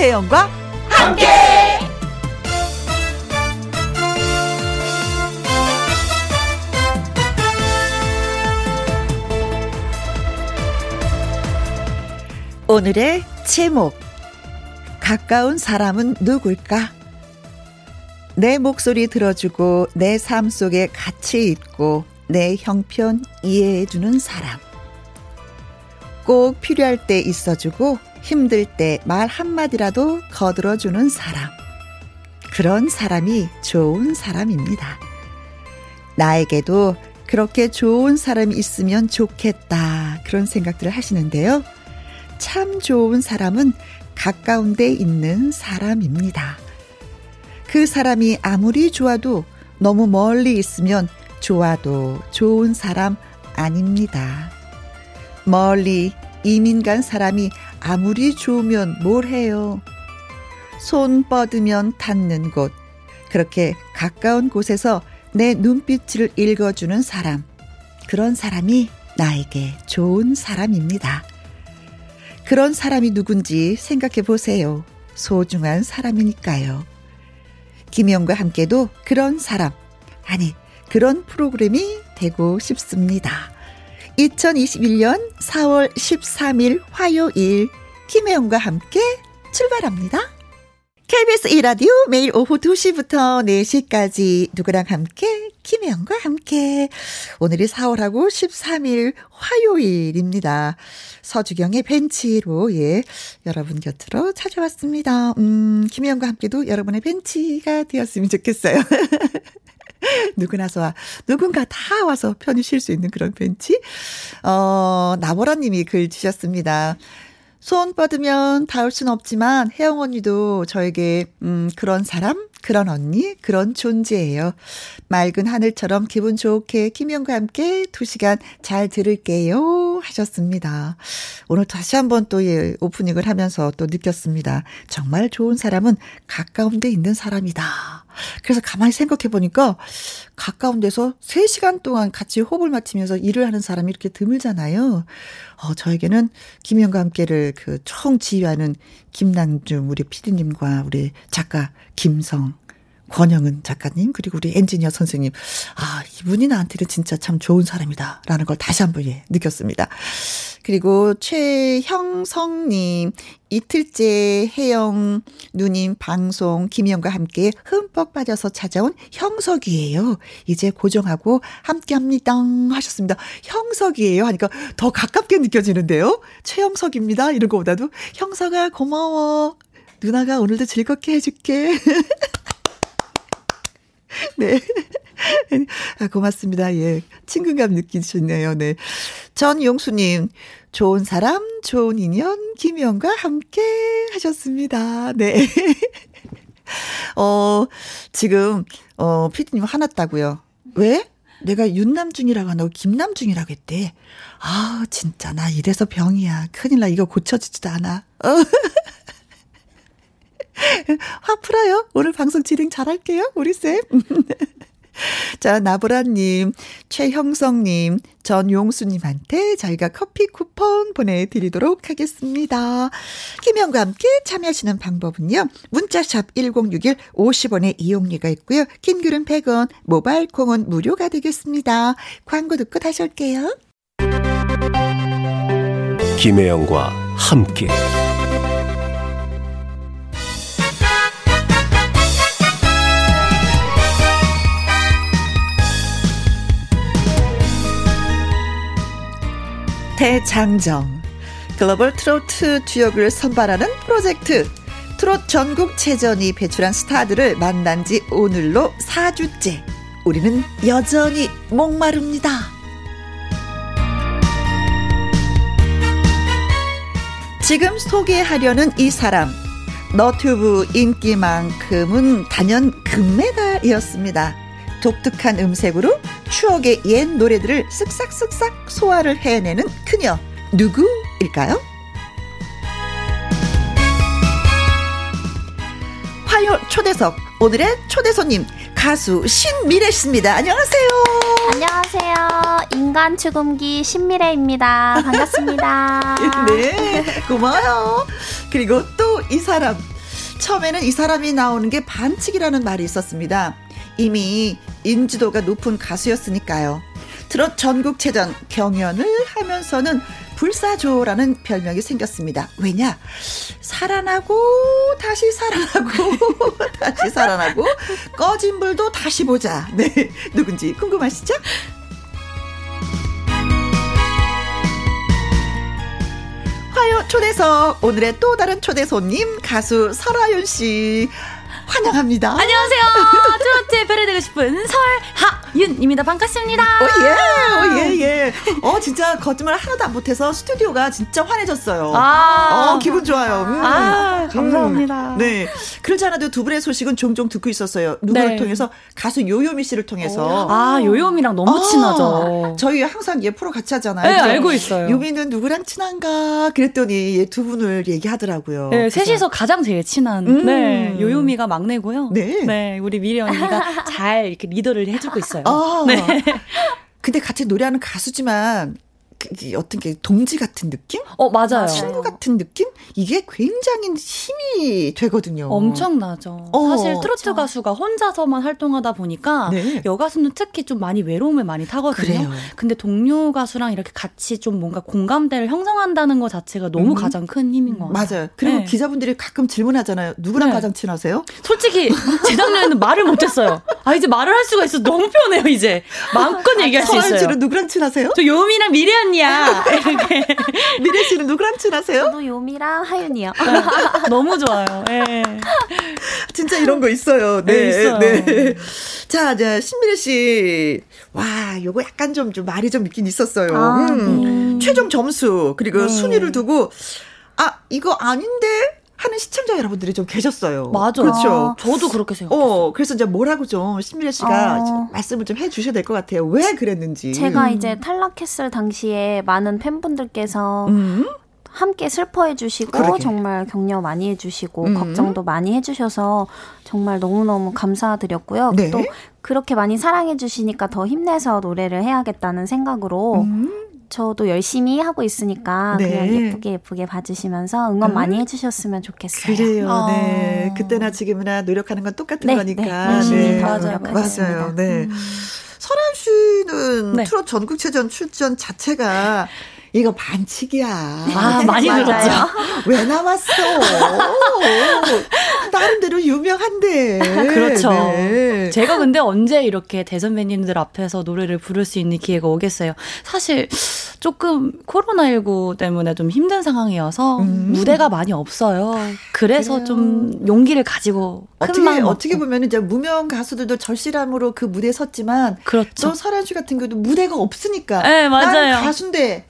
김혜영과 함께. 오늘의 제목 가까운 사람은 누굴까? 내 목소리 들어주고 내 삶 속에 같이 있고 내 형편 이해해주는 사람. 꼭 필요할 때 있어주고 힘들 때 말 한마디라도 거들어주는 사람. 그런 사람이 좋은 사람입니다. 나에게도 그렇게 좋은 사람이 있으면 좋겠다. 그런 생각들을 하시는데요. 참 좋은 사람은 가까운 데 있는 사람입니다. 그 사람이 아무리 좋아도 너무 멀리 있으면 좋아도 좋은 사람 아닙니다. 멀리 이민 간 사람이 아무리 좋으면 뭘 해요? 손 뻗으면 닿는 곳. 그렇게 가까운 곳에서 내 눈빛을 읽어주는 사람. 그런 사람이 나에게 좋은 사람입니다. 그런 사람이 누군지 생각해 보세요. 소중한 사람이니까요. 김영과 함께도 그런 사람, 아니, 그런 프로그램이 되고 싶습니다. 2021년 4월 13일 화요일, 김혜영과 함께 출발합니다. KBS 1라디오 매일 오후 2시부터 4시까지 누구랑 함께 김혜영과 함께 오늘이 4월하고 13일 화요일입니다. 서주경의 벤치로 예 여러분 곁으로 찾아왔습니다. 음 김혜영과 함께도 여러분의 벤치가 되었으면 좋겠어요. 누구나 서 누군가 다 와서 편히 쉴 수 있는 그런 벤치. 어 나보라 님이 글 주셨습니다. 손 뻗으면 닿을 순 없지만 혜영 언니도 저에게 음 그런 사람, 그런 언니, 그런 존재예요. 맑은 하늘처럼 기분 좋게 김영과 함께 두 시간 잘 들을게요 하셨습니다. 오늘 다시 한번 또 예, 오프닝을 하면서 또 느꼈습니다. 정말 좋은 사람은 가까운 데 있는 사람이다. 그래서 가만히 생각해 보니까 가까운 데서 3시간 동안 같이 호흡을 맞추면서 일을 하는 사람이 이렇게 드물잖아요. 어, 저에게는 김현과 함께를 그 총 지휘하는 김남중 우리 피디님과 우리 작가 김성 권영은 작가님 그리고 우리 엔지니어 선생님 아 이분이 나한테는 진짜 참 좋은 사람이다라는 걸 다시 한번 예 느꼈습니다. 그리고 최형성님 이틀째 혜영 누님 방송 김희영과 함께 흠뻑 빠져서 찾아온 형석이에요. 이제 고정하고 함께합니다 하셨습니다. 형석이에요 하니까 더 가깝게 느껴지는데요. 최형석입니다 이런 거보다도 형석아 고마워. 누나가 오늘도 즐겁게 해줄게. 네. 아, 고맙습니다. 예. 친근감 느끼시네요. 네. 전용수님, 좋은 사람, 좋은 인연, 김영과 함께 하셨습니다. 네. 어, 지금, 어, 피디님 화났다고요. 왜? 내가 윤남중이라고 하고 김남중이라고 했대. 아, 진짜, 나 이래서 병이야. 큰일 나. 이거 고쳐지지도 않아. 어. 화 풀어요. 오늘 방송 진행 잘할게요. 우리 쌤. 자, 나보라님, 최형성님, 전용수님한테 저희가 커피 쿠폰 보내드리도록 하겠습니다. 김영과 함께 참여하시는 방법은요. 문자샵 1061 50원의 이용료가 있고요. 킹글은 100원, 모바일 콩은 무료가 되겠습니다. 광고 듣고 다시 올게요. 김혜영과 함께. 대장정 글로벌 트로트 주역을 선발하는 프로젝트 트롯 전국체전이 배출한 스타들을 만난 지 오늘로 4주째 우리는 여전히 목마릅니다. 지금 소개하려는 이 사람 너튜브 인기만큼은 단연 금메달이었습니다. 독특한 음색으로 추억의 옛 노래들을 쓱싹쓱싹 소화를 해내는 그녀 누구일까요? 화요 초대석 오늘의 초대 손님 가수 신미래 씨입니다. 안녕하세요. 안녕하세요. 인간 추금기 신미래입니다. 반갑습니다. 네, 고마워요. 그리고 또 이 사람 처음에는 이 사람이 나오는 게 반칙이라는 말이 있었습니다. 이미 인지도가 높은 가수였으니까요. 트롯 전국체전 경연을 하면서는 불사조라는 별명이 생겼습니다. 왜냐? 살아나고 다시 살아나고 다시 살아나고 꺼진 불도 다시 보자. 네, 누군지 궁금하시죠? 화요 초대석 오늘의 또 다른 초대 손님 가수 설아윤 씨 환영합니다. 안녕하세요. 트로트의 별이 되고 싶은 설하 윤입니다. 반갑습니다. 오, 예, 오, 예, 예. 어, 진짜 거짓말 하나도 안 못해서 스튜디오가 진짜 환해졌어요. 아, 어, 기분 좋아요. 음. 아, 감사합니다. 음. 네. 그렇지 않아도 두 분의 소식은 종종 듣고 있었어요. 누구를 네. 통해서? 가수 요요미 씨를 통해서. 아, 요요미랑 너무 아, 친하죠. 저희 항상 예 프로 같이 하잖아요. 네, 그래서 알고 있어요. 요미는 누구랑 친한가 그랬더니 예, 두 분을 얘기하더라고요. 네, 그래서 셋이서 가장 제일 친한 음. 네, 요요미가 막내고요. 네. 우리 미리 언니가 잘 이렇게 리더를 해주고 있어요. 아. 네. 근데 같이 노래하는 가수지만 어떤 게 동지 같은 느낌? 어, 맞아요. 친구 같은 느낌? 이게 굉장히 힘이 되거든요. 엄청나죠. 어. 사실 트로트 가수가 혼자서만 활동하다 보니까 네. 여가수는 특히 좀 많이 외로움을 많이 타거든요. 그래요. 근데 동료 가수랑 이렇게 같이 좀 뭔가 공감대를 형성한다는 것 자체가 너무 음. 가장 큰 힘인 것 같아요. 맞아요. 그리고 네. 기자분들이 가끔 질문하잖아요. 누구랑 네. 가장 친하세요? 솔직히 재작년에는 말을 못했어요. 아 이제 말을 할 수가 있어 너무 편해요 이제 마음껏 얘기할 수 서현 있어요. 씨는 누구랑 친하세요? 저 요미랑 미래 언니야. 이렇게 미래 씨는 누구랑 친하세요? 저도 요미랑 하윤이요. 너무 좋아요. 예. 진짜 이런 거 있어요. 네, 네, 있어요. 네. 자, 이제 신미래 씨. 와, 요거 약간 좀, 좀 말이 좀 있긴 있었어요. 아, 음. 네. 최종 점수, 그리고 네. 순위를 두고, 아, 이거 아닌데? 하는 시청자 여러분들이 좀 계셨어요. 맞아. 그렇죠. 저도 그렇게 생각해요. 어, 그래서 이제 뭐라고 좀 신미래 씨가 어. 좀 말씀을 좀 해주셔야 될 것 같아요. 왜 그랬는지. 제가 이제 탈락했을 당시에 많은 팬분들께서 음, 함께 슬퍼해 주시고 그러게. 정말 격려 많이 해 주시고 음. 걱정도 많이 해 주셔서 정말 너무너무 감사드렸고요. 네. 또 그렇게 많이 사랑해 주시니까 더 힘내서 노래를 해야겠다는 생각으로 음, 저도 열심히 하고 있으니까 네. 그냥 예쁘게 예쁘게 봐주시면서 응원 음. 많이 해주셨으면 좋겠어요. 그래요. 아. 네. 그때나 지금이나 노력하는 건 똑같은 네, 거니까. 네. 열심히 네. 더 맞아요. 노력하겠습니다. 맞아요. 네. 음. 설현 씨는 네. 트롯 전국체전 출전 자체가 이거 반칙이야. 아, 많이. 들었죠. 왜 나왔어? 나름대로 유명한데. 그렇죠. 네. 제가 근데 언제 이렇게 대선배님들 앞에서 노래를 부를 수 있는 기회가 오겠어요. 사실 조금 코로나19 때문에 좀 힘든 상황이어서 음. 무대가 많이 없어요. 그래서 그래요. 좀 용기를 가지고 큰 어떻게 어떻게. 보면 이제 무명 가수들도 절실함으로 그 무대에 섰지만 그렇죠. 또 설현 씨 같은 경우도 무대가 없으니까 네, 맞아요. 가수인데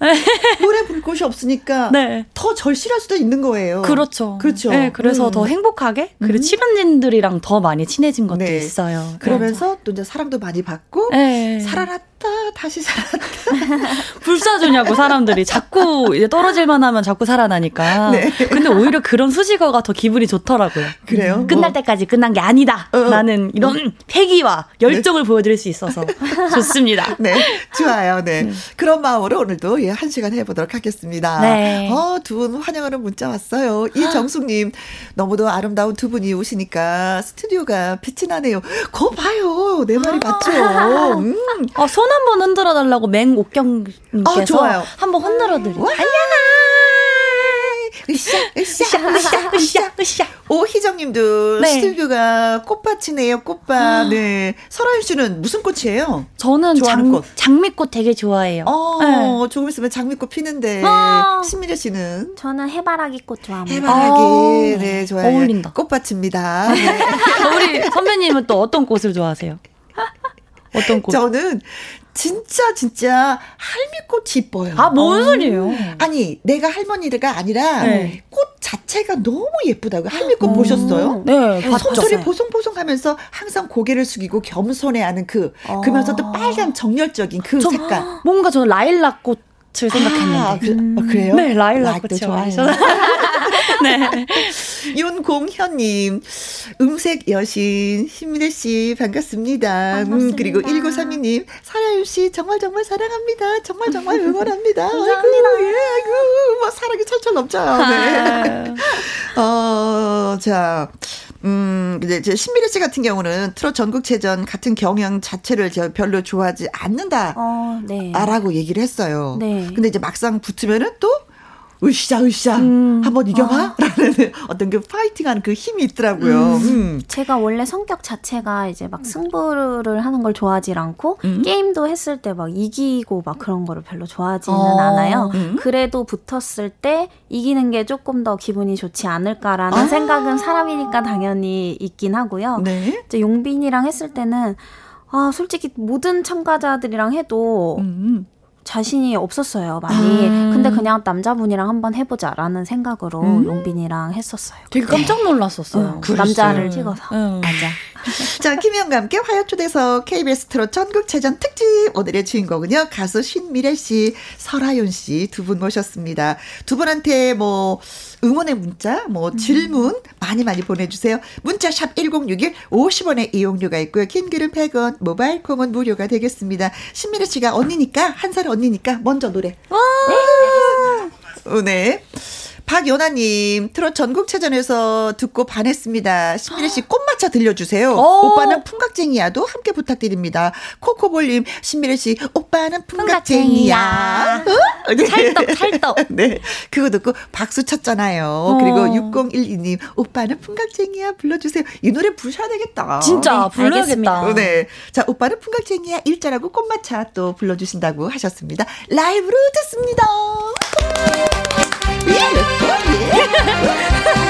노래 부를 곳이 없으니까 네. 더 절실할 수도 있는 거예요. 그렇죠. 그렇죠. 네, 그래서 음. 더 행복하게 그리고 음. 출연진들이랑 더 많이 친해진 것도 네. 있어요. 그러면서 또 이제 사랑도 많이 받고 네. 살아 났다 다시 살아났다. 불사조냐고 사람들이 자꾸 이제 떨어질만 하면 자꾸 살아나니까. 네. 근데 오히려 그런 수식어가 더 기분이 좋더라고요. 그래요? 끝날 어. 때까지 끝난 게 아니다. 어. 나는 이런 패기와 열정을 보여드릴 수 있어서 좋습니다. 네, 좋아요. 네. 그런 마음으로 오늘도 예, 한 시간 해보도록 하겠습니다. 네. 어, 두 분 환영하는 문자 왔어요. 이정숙님, 너무도 아름다운 두 분이 오시니까 스튜디오가 빛이 나네요. 거 봐요. 내 말이 맞죠? 음. 어, 손한 번 흔들어 달라고 맹옥경님께서 아, 좋아요. 한번 흔들어 드릴게요. 와! 으쌰, 으쌰, 으쌰, 으쌰. 으쌰. 오희정님도 네. 스튜디오가 꽃밭이네요, 꽃밭. 네. 설아윤 씨는 무슨 꽃이에요? 저는 장, 꽃. 장미꽃 되게 좋아해요. 어, 네. 조금 있으면 장미꽃 피는데. 어. 신미래 씨는? 저는 해바라기 꽃 좋아합니다. 해바라기. 어. 네, 좋아요. 어울린다. 꽃밭입니다. 네. 우리 선배님은 또 어떤 꽃을 좋아하세요? 어떤 꽃? 저는 진짜 진짜 할미꽃이 이뻐요. 아, 뭔 소리예요? 아니, 내가 할머니가 아니라 네. 꽃 자체가 너무 예쁘다고. 할미꽃 보셨어요? 네, 봤죠. 손톱이 보송보송하면서 항상 고개를 숙이고 겸손해하는 그 어. 그러면서 또 빨간 정열적인 그 저 색깔. 뭔가 저는 라일락 꽃을 생각했는데. 아, 그, 어, 그래요? 네, 라일락 꽃이 좋아해요. 네. 윤공현님, 음색 여신, 신미래 씨, 반갑습니다. 음, 반갑습니다. 그리고 1932님, 사라윤 씨, 정말 정말 사랑합니다. 정말 정말 응원합니다. 감사합니다. 아이고, 예, 아이고, 막 사랑이 철철 넘쳐요. 네. 어, 어, 자, 음, 이제 제 신미래 씨 같은 경우는 트롯 전국체전 같은 경영 자체를 저 별로 좋아하지 않는다. 어, 네. 라고 얘기를 했어요. 네. 근데 이제 막상 붙으면은 또 으쌰 으쌰 음. 한번 이겨봐 아. 라는 어떤 그 파이팅하는 그 힘이 있더라고요. 음. 음. 제가 원래 성격 자체가 이제 막 승부를 하는 걸 좋아하지 않고 음. 게임도 했을 때 막 이기고 막 그런 거를 별로 좋아하지는 어. 않아요. 음. 그래도 붙었을 때 이기는 게 조금 더 기분이 좋지 않을까라는 아. 생각은 사람이니까 당연히 있긴 하고요. 네. 이제 용빈이랑 했을 때는 아 솔직히 모든 참가자들이랑 해도 음. 자신이 없었어요, 많이. 음. 근데 그냥 남자분이랑 한번 해보자라는 생각으로 음. 용빈이랑 했었어요. 되게 깜짝 놀랐었어요. 응, 남자를 찍어서. 응. 맞아. 자, 김희영과 함께 화요초대석 KBS 트롯 전국체전 특집. 오늘의 주인공은요, 가수 신미래 씨, 설하윤 씨 두 분 모셨습니다. 두 분한테 뭐, 응원의 문자, 뭐, 음. 질문 많이 많이 보내주세요. 문자샵 1061, 50원의 이용료가 있고요. 킹글은 100원, 모바일 콩은 무료가 되겠습니다. 신미래 씨가 언니니까, 한 살 언니니까 먼저 노래. 와! 네. 네. 박연아님, 트롯 전국체전에서 듣고 반했습니다. 신미래 씨 꽃마차 들려주세요. 오. 오빠는 풍각쟁이야도 함께 부탁드립니다. 코코볼님, 신미래 씨, 오빠는 풍각쟁이야. 어? 네. 찰떡, 찰떡. 네. 그거 듣고 박수 쳤잖아요. 어. 그리고 6012님, 오빠는 풍각쟁이야 불러주세요. 이 노래 부르셔야 되겠다. 진짜, 네, 불러야겠다. 네. 자, 오빠는 풍각쟁이야 일자라고 꽃마차 또 불러주신다고 하셨습니다. 라이브로 듣습니다. 耶哦耶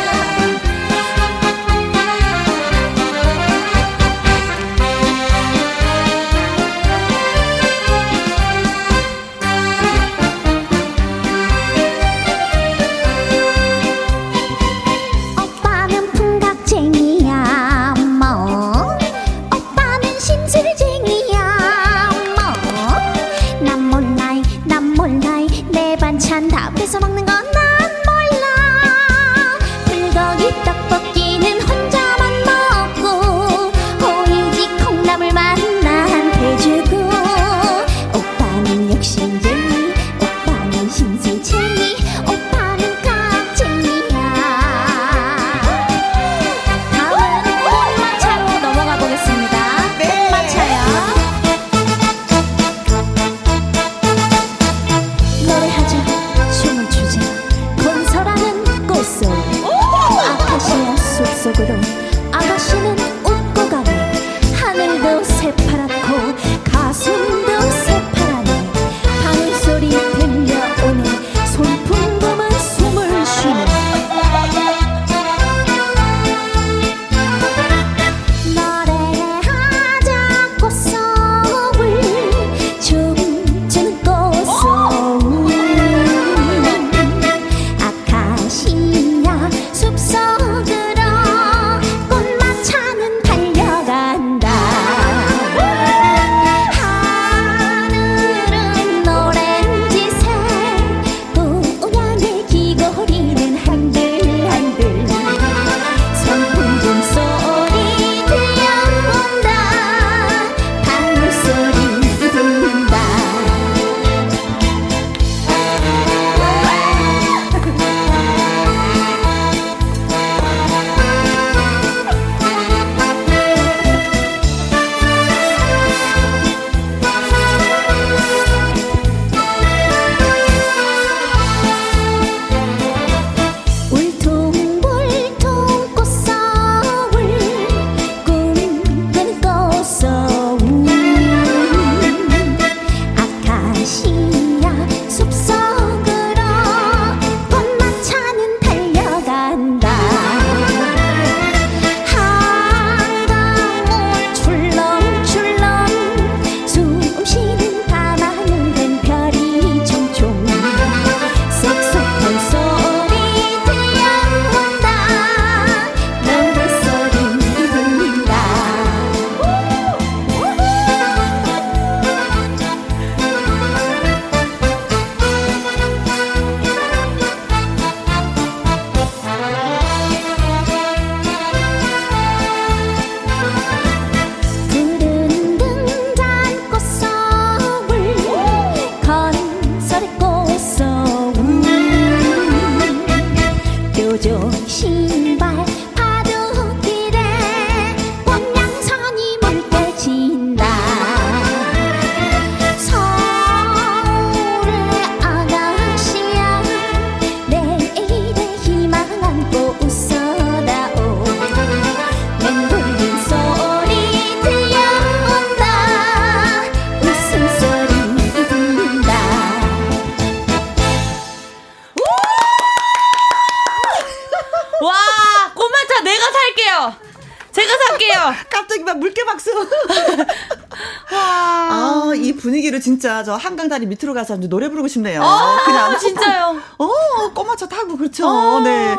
진짜 저 한강 다리 밑으로 가서 노래 부르고 싶네요. 아, 그냥 진짜요. 어, 꼬마차 타고 그렇죠. 아. 네.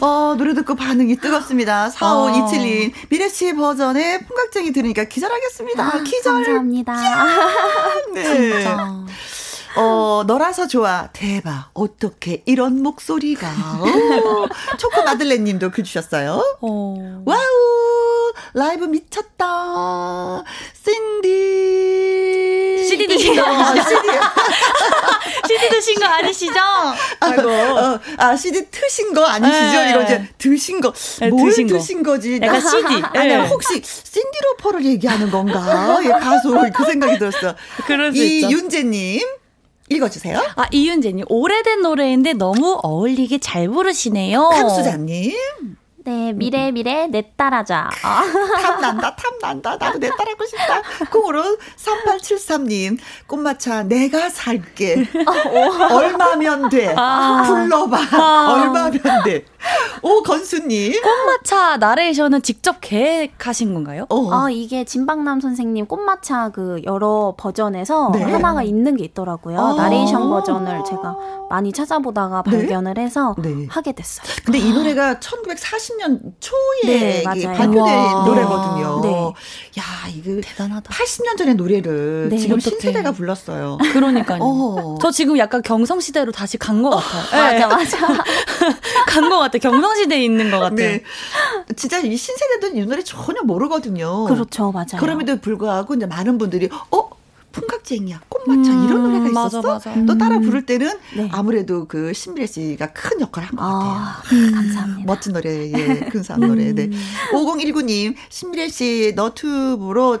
어, 노래 듣고 반응이 뜨겁습니다. 4527님, 어. 미래 씨 버전의 풍각쟁이 들으니까 기절하겠습니다. 아, 기절. 감사합니다. 네. 진짜. 어, 너라서 좋아. 대박. 어떻게 이런 목소리가. 오, 초코 마들렌 님도 글 주셨어요. 어. 와우. 라이브 미쳤다. 샌디. CD 드신 거. CD. CD 드신 거 아니시죠? 아이고. 어, 아, CD 트신 거 아니시죠? 네. 이거 이제 드신 거. 네, 뭘 드신, 드신 거. 지 약간 CD. 아니, 네. 혹시 샌디 로퍼를 얘기하는 건가? 예, 가수. 그 생각이 들었어. 그럴 수 있죠. 이윤재님. 읽어주세요. 아, 이윤재님. 오래된 노래인데 너무 어울리게 잘 부르시네요. 감수자님. 네, 미래 미래 내 따라자. 탐난다, 탐난다. 나도 내 따라하고 싶다. 콩으로 3873님, 꽃마차 내가 살게. 어, 얼마면 돼? 아. 불러봐. 아. 얼마면 돼? 오, 건수님. 꽃마차 나레이션은 직접 계획하신 건가요? 어. 아, 이게 진박남 선생님 꽃마차 그 여러 버전에서 네. 하나가 있는 게 있더라고요. 아. 나레이션 버전을 제가 많이 찾아보다가 네? 발견을 해서 네. 하게 됐어요. 근데 이 노래가 1940년 초에 네, 발표된 와. 노래거든요. 네. 야, 이거 대단하다. 80년 전의 노래를 네, 지금 어떡해. 신세대가 불렀어요. 그러니까요. 어. 저 지금 약간 경성시대로 다시 간 것 같아요. 맞아, 맞아. 간 것 같아요. 경성시대에 있는 것 같아요. 네. 진짜 이 신세대들은 이 노래 전혀 모르거든요. 그렇죠, 맞아요. 그럼에도 불구하고 이제 많은 분들이 어 풍각쟁이야, 꽃마차 음, 이런 노래가 있었어. 맞아, 맞아. 또 따라 부를 때는 네. 아무래도 그 신비래 씨가 큰 역할을 한것 아, 같아요. 음, 감사합니다. 멋진 노래, 예, 근사한 노래. 네. 5019님, 신비래 씨 너튜브로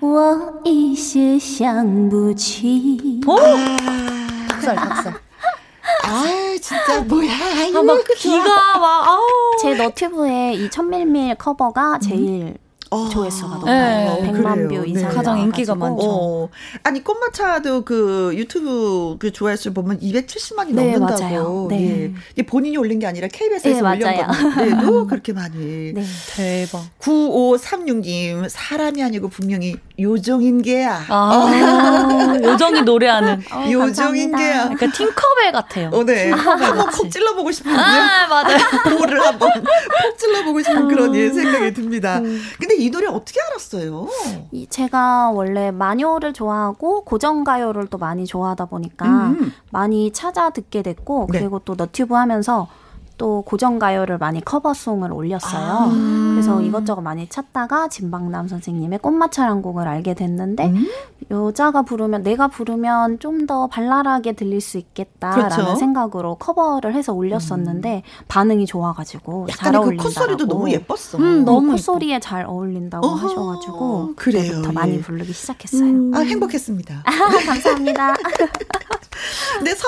我一时想不起。 박살, 박살. 아, 진짜 뭐야. 아, 막 기가 막, 아우. 제 너튜브에 이 천밀밀 커버가 제일 음. 어, 조회수가 높아요. 네, 100만 뷰 이상. 네. 가장 인기가 많죠. 어. 아니 꽃마차도 그 유튜브 그 조회수 보면 270만이 네, 넘는다고. 맞아요. 네. 예. 본인이 올린 게 아니라 KBS에서 네, 올린 건데도 그렇게 많이. 네. 대박. 9536님 사람이 아니고 분명히 요정인 게야. 아, 요정이 노래하는. 어, 요정인 게야. 그러니까 팅커벨 같아요. 어, 네. 한번 콕 찔러보고 싶은데. 아, 맞아요. 볼을 한번 콕 찔러보고 싶은 그런 예, 생각이 듭니다. 음. 근데 이 노래 어떻게 알았어요? 이 제가 원래 마녀를 좋아하고 고정 가요를 또 많이 좋아하다 보니까 음. 많이 찾아 듣게 됐고 네. 그리고 또 너튜브 하면서 또 고정 가요를 많이 커버송을 올렸어요. 아. 그래서 이것저것 많이 찾다가 진박남 선생님의 꽃마차란 곡을 알게 됐는데 음? 여자가 부르면 내가 부르면 좀 더 발랄하게 들릴 수 있겠다라는 그렇죠. 생각으로 커버를 해서 올렸었는데 음. 반응이 좋아가지고 잘그 어울린다고. 콧소리도 너무 예뻤어. 음, 너무 콧소리에 잘 어울린다고 어허, 하셔가지고 그래요. 더 많이 예. 부르기 시작했어요. 음. 아 행복했습니다. 감사합니다.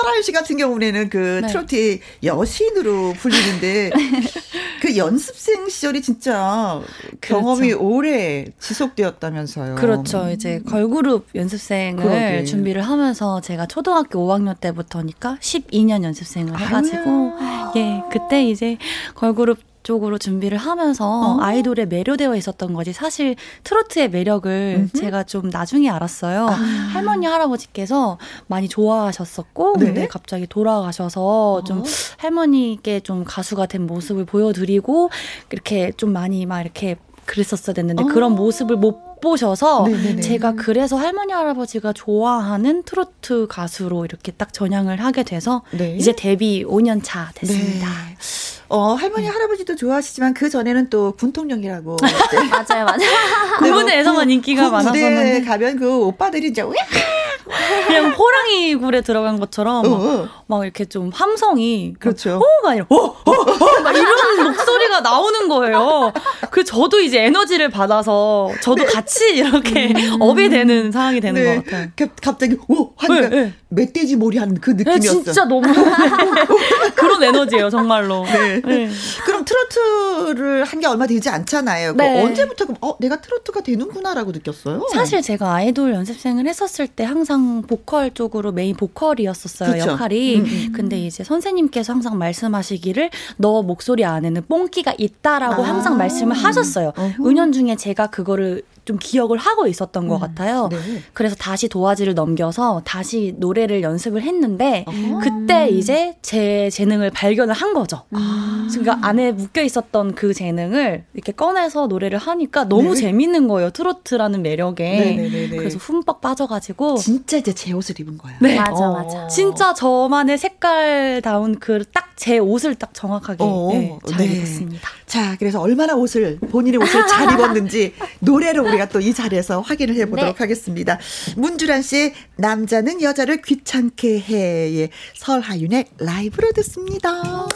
설아유 씨 같은 경우에는 그 네. 트로트 여신으로 불리는데 그 연습생 시절이 진짜 경험이 그렇죠. 오래 지속되었다면서요. 그렇죠. 이제 걸그룹 연습생을 그러게. 준비를 하면서 제가 초등학교 5학년 때부터니까 12년 연습생을 해가지고 아유. 예 그때 이제 걸그룹 쪽으로 준비를 하면서 어. 아이돌에 매료되어 있었던 거지 사실 트로트의 매력을 음흠. 제가 좀 나중에 알았어요. 아. 할머니 할아버지께서 많이 좋아하셨었고 네? 근데 갑자기 돌아가셔서 어. 좀 할머니께 좀 가수가 된 모습을 보여드리고 이렇게 좀 많이 막 이렇게 그랬었어야 됐는데 어. 그런 모습을 못 보셔서 네네네. 제가 그래서 할머니 할아버지가 좋아하는 트로트 가수로 이렇게 딱 전향을 하게 돼서 네. 이제 데뷔 5년 차 됐습니다. 네. 어, 할머니, 네. 할아버지도 좋아하시지만 그 전에는 또 군통령이라고. 맞아요, 맞아요. 그 부분에서만 인기가 많았었는데. 가면 그 오빠들이 이제! 그냥 호랑이 굴에 들어간 것처럼 막, 어, 어. 막 이렇게 좀 함성이 그렇죠. 호가 아니라 호호호막 이런 목소리가 나오는 거예요. 그 저도 이제 에너지를 받아서 저도 네. 같이 이렇게 음. 업이 되는 상황이 되는 네. 것 같아요. 갑자기 오 하니까 네, 네. 멧돼지 몰이 하는 그 네, 느낌이었어. 진짜 너무 그런 에너지예요, 정말로. 네. 네. 그럼 트로트를 한 게 얼마 되지 않잖아요. 네. 언제부터 그럼 어 내가 트로트가 되는구나라고 느꼈어요? 사실 제가 아이돌 연습생을 했었을 때 항상 보컬 쪽으로 메인 보컬이었었어요 그쵸? 역할이. 음, 음. 근데 이제 선생님께서 항상 말씀하시기를 너 목소리 안에는 뽕기가 있다라고 아. 항상 말씀을 하셨어요. 어후. 은연 중에 제가 그거를 좀 기억을 하고 있었던 것 음. 같아요. 네. 그래서 다시 도화지를 넘겨서 다시 노래를 연습을 했는데 아. 그때 이제 제 재능을 발견을 한 거죠. 아. 그러니까 안에 묶여 있었던 그 재능을 이렇게 꺼내서 노래를 하니까 너무 네. 재밌는 거예요. 트로트라는 매력에. 네네네네. 그래서 흠뻑 빠져가지고 진짜 이제 제 옷을 입은 거야. 네, 맞아, 어. 맞아. 진짜 저만의 색깔다운 그 딱 제 옷을 딱 정확하게 어. 네, 잘 네. 입었습니다. 자, 그래서 얼마나 옷을 본인의 옷을 잘 입었는지 노래를 우리 가 또 이 자리에서 확인을 해보도록 네. 하겠습니다. 문주란 씨 남자는 여자를 귀찮게 해의 설하윤의 라이브로 듣습니다.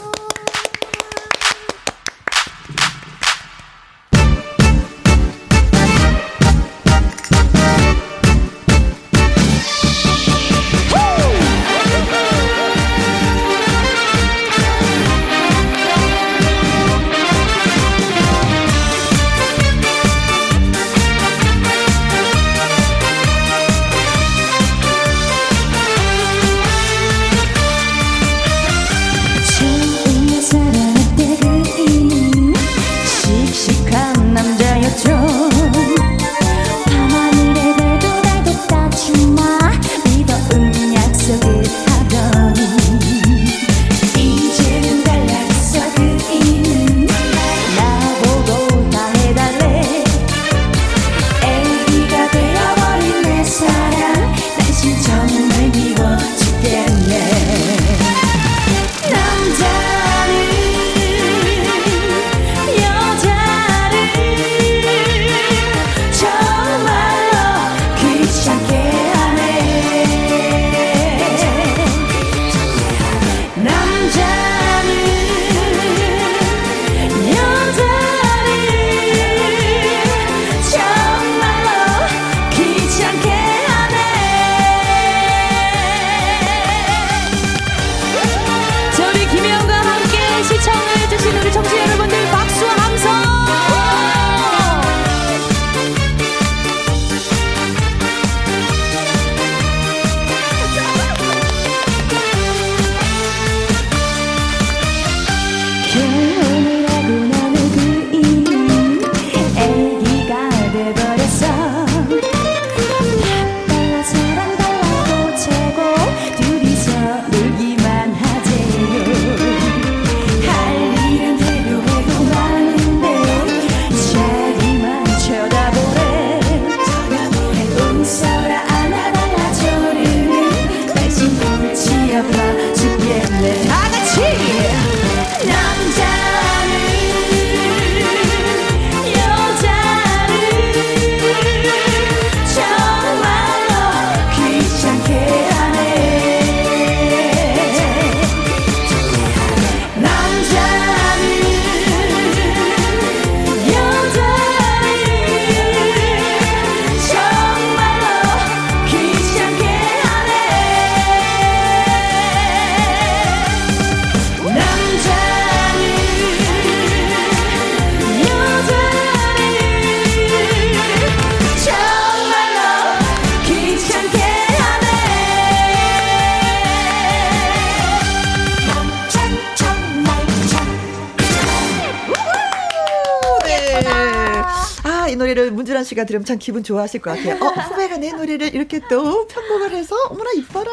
씨가 들으면 참 기분 좋아하실 것 같아요. 어, 후배가 내 노래를 이렇게 또 편곡을 해서 어머나 이뻐라.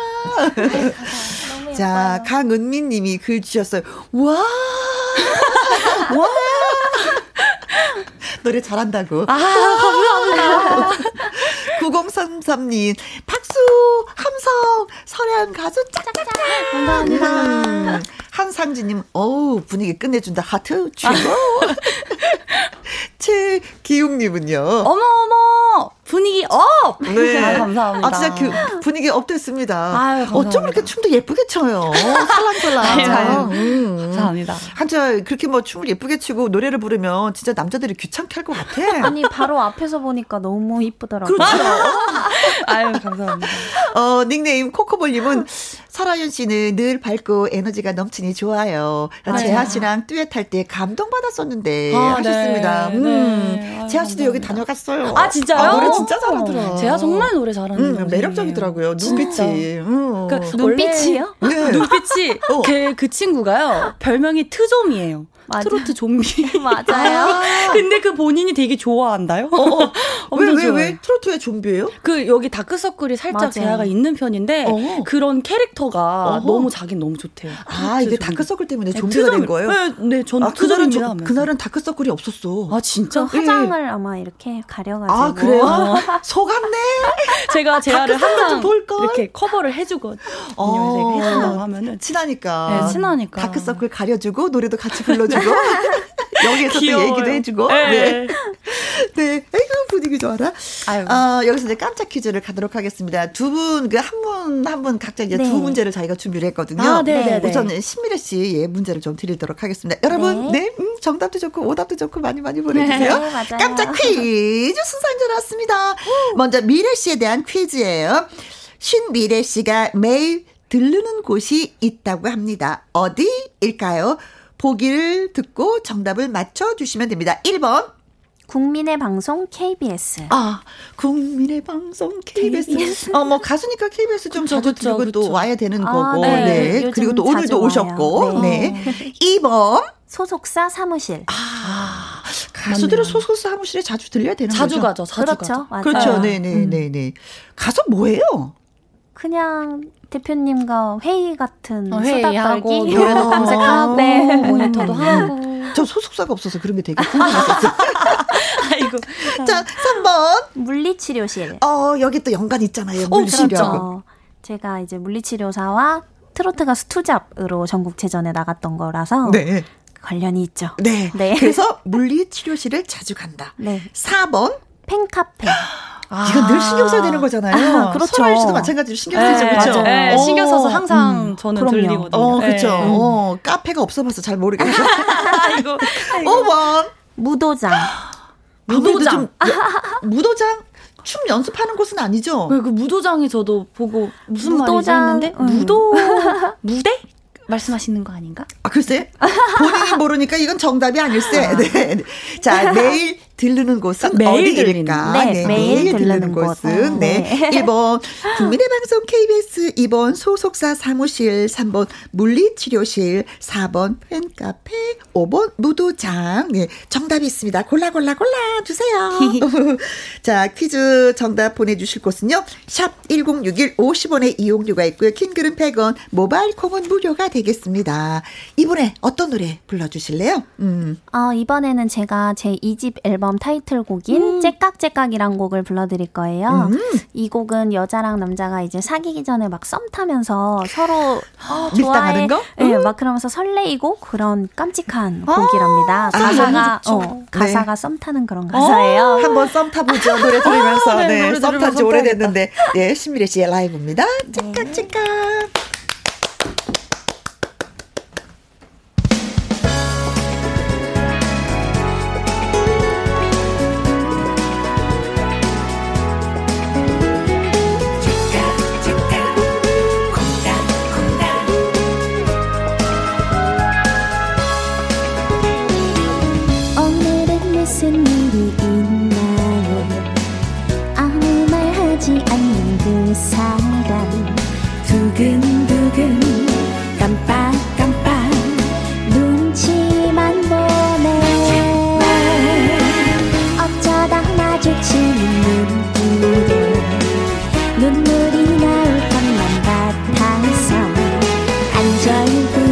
자, 강은민 님이 글 주셨어요. 와! 와! 노래 잘한다고. 아, 감사합니다. 9033님, 박수, 함성, 설현 가수, 짜자자. 감사합니다. 음, 한상진님, 어우, 분위기 끝내준다. 하트, 최고. 최 기웅님은요. 어머, 어머! 분위기 up! 네. 아, 감사합니다. 아, 진짜 그 분위기 up 됐습니다. 아유, 어쩜 이렇게 춤도 예쁘게 춰요. 살랑살랑. 음. 감사합니다. 한자 그렇게 뭐 춤을 예쁘게 추고 노래를 부르면 진짜 남자들이 귀찮게 할 것 같아. 아니, 바로 앞에서 보니까 너무 이쁘더라고요. 그렇죠. 아유, 감사합니다. 어, 닉네임 코코볼님은 설하윤 씨는 늘 밝고 에너지가 넘치니 좋아요. 아, 재하 씨랑 듀엣할 때 감동받았었는데 아, 하셨습니다. 네, 음. 네. 재하 씨도 여기 다녀갔어요. 아 진짜요? 아, 노래 진짜 잘하더라. 재하 정말 노래 잘하는 음, 매력적이더라고요. 눈빛이. 음. 그러니까 눈빛이요? 네. 눈빛이 어. 그, 그 친구가요. 별명이 트좀이에요. 맞아. 트로트 좀비. 맞아요. 근데 그 본인이 되게 좋아한다요? 어, 어. 왜, 왜, 왜? 트로트의 좀비예요? 그, 여기 다크서클이 살짝 제아가 있는 편인데, 어. 그런 캐릭터가 어허. 너무 자긴 너무 좋대요. 아, 이게 다크서클 때문에 네, 좀비가 네, 된 거예요? 네, 네전 아, 그날은, 저, 그날은 다크서클이 없었어. 아, 진짜? 그 화장을 네. 아마 이렇게 가려가지고. 아, 그래요? 속았네? 제가 제아를 항상 이렇게 커버를 해주거든요. 어. 제가 해준다고 하면은. 친하니까. 네, 친하니까. 다크서클 가려주고, 노래도 같이 불러주고. 여기에서 또 얘기도 해주고. 네. 네. 네. 아이고, 분위기 좋아라. 아유. 어, 여기서 이제 깜짝 퀴즈를 가도록 하겠습니다. 두 분, 그 한 분, 한 분 각자 이제 네. 두 문제를 저희가 준비를 했거든요. 아, 네, 네, 네. 우선 신미래 씨의 문제를 좀 드리도록 하겠습니다. 여러분, 네, 네 음, 정답도 좋고, 오답도 좋고, 많이 많이 보내주세요. 네. 깜짝 퀴즈 줄 알았습니다. 먼저 미래 씨에 대한 퀴즈예요. 신미래 씨가 매일 들르는 곳이 있다고 합니다. 어디일까요? 보기를 듣고 정답을 맞춰주시면 됩니다. 1번. 국민의 방송 KBS. 아, 국민의 방송 KBS. KBS. 어, 뭐 가수니까 KBS 좀 그쵸, 자주 들고 또 와야 되는 아, 거고. 네. 네. 그리고 또 오늘도. 오셨고. 네. 네. 2번. 소속사 사무실. 아, 가수들은 소속사 사무실에 자주 들려야 되는 자주 거죠? 가죠. 자주 그렇죠. 가죠. 그렇죠. 네, 네, 네, 네. 가서 뭐예요? 그냥 대표님과 회의 같은 어, 회의하고 노래도 검색하고 네. 모니터도 하고 저 소속사가 없어서 그런 게 되게 궁금했었어요. 아이고. 자, 3번. 물리치료실. 어, 여기 또 연관 있잖아요. 물리치료. 어, 그렇죠. 제가 이제 물리치료사와 트로트 가수 투잡으로 전국체전에 나갔던 거라서 네. 관련이 있죠. 네. 네. 그래서 물리치료실을 자주 간다. 네. 4번. 팬카페. 아. 이건 늘 신경 써야 되는 거잖아요. 아, 그렇죠. 씨도 마찬가지로 신경 쓰죠. 네, 그렇죠. 네, 신경 써서 항상 음, 저는 그럼요. 들리거든요. 어, 그렇죠. 네. 어, 카페가 없어봐서 잘 모르겠어요. 아이고. 5번. 무도장. 무도장. 무도장? 춤 연습하는 곳은 아니죠? 그, 그 무도장에 저도 보고 무슨 무도장, 말이지 했는데 음. 무도 무대 말씀하시는 거 아닌가? 아 글쎄 본인이 모르니까 이건 정답이 아닐세. 아. 네. 자 내일 들르는 곳은 매일 어디일까? 네, 네, 매일, 매일 들르는, 곳은 네. 네. 1번 국민의 방송 KBS, 2번 소속사 사무실, 3번 물리치료실, 4번 팬카페, 5번 무도장. 네, 정답이 있습니다. 골라 골라 골라 주세요. 자, 퀴즈 정답 보내 주실 곳은요. 샵 1061 50원의 이용료가 있고요. 킹글은 100원, 모바일 콩은 무료가 되겠습니다. 이번에 어떤 노래 불러 주실래요? 음. 어, 이번에는 제가 제 2집 앨범 타이틀곡인 음. 째깍째깍이란 곡을 불러드릴 거예요. 음. 이 곡은 여자랑 남자가 이제 사귀기 전에 막 썸 타면서 서로 어, 좋아해, 거? 네, 막 그러면서 설레이고 그런 깜찍한 아. 곡이랍니다. 가사가 아, 어, 가사가 네. 썸 타는 그런 가사예요. 어, 한번 썸 타보죠 노래 들으면서 아, 네, 네 썸 탄지 오래됐는데 네 신미래 씨의 라이브입니다. 째깍째깍.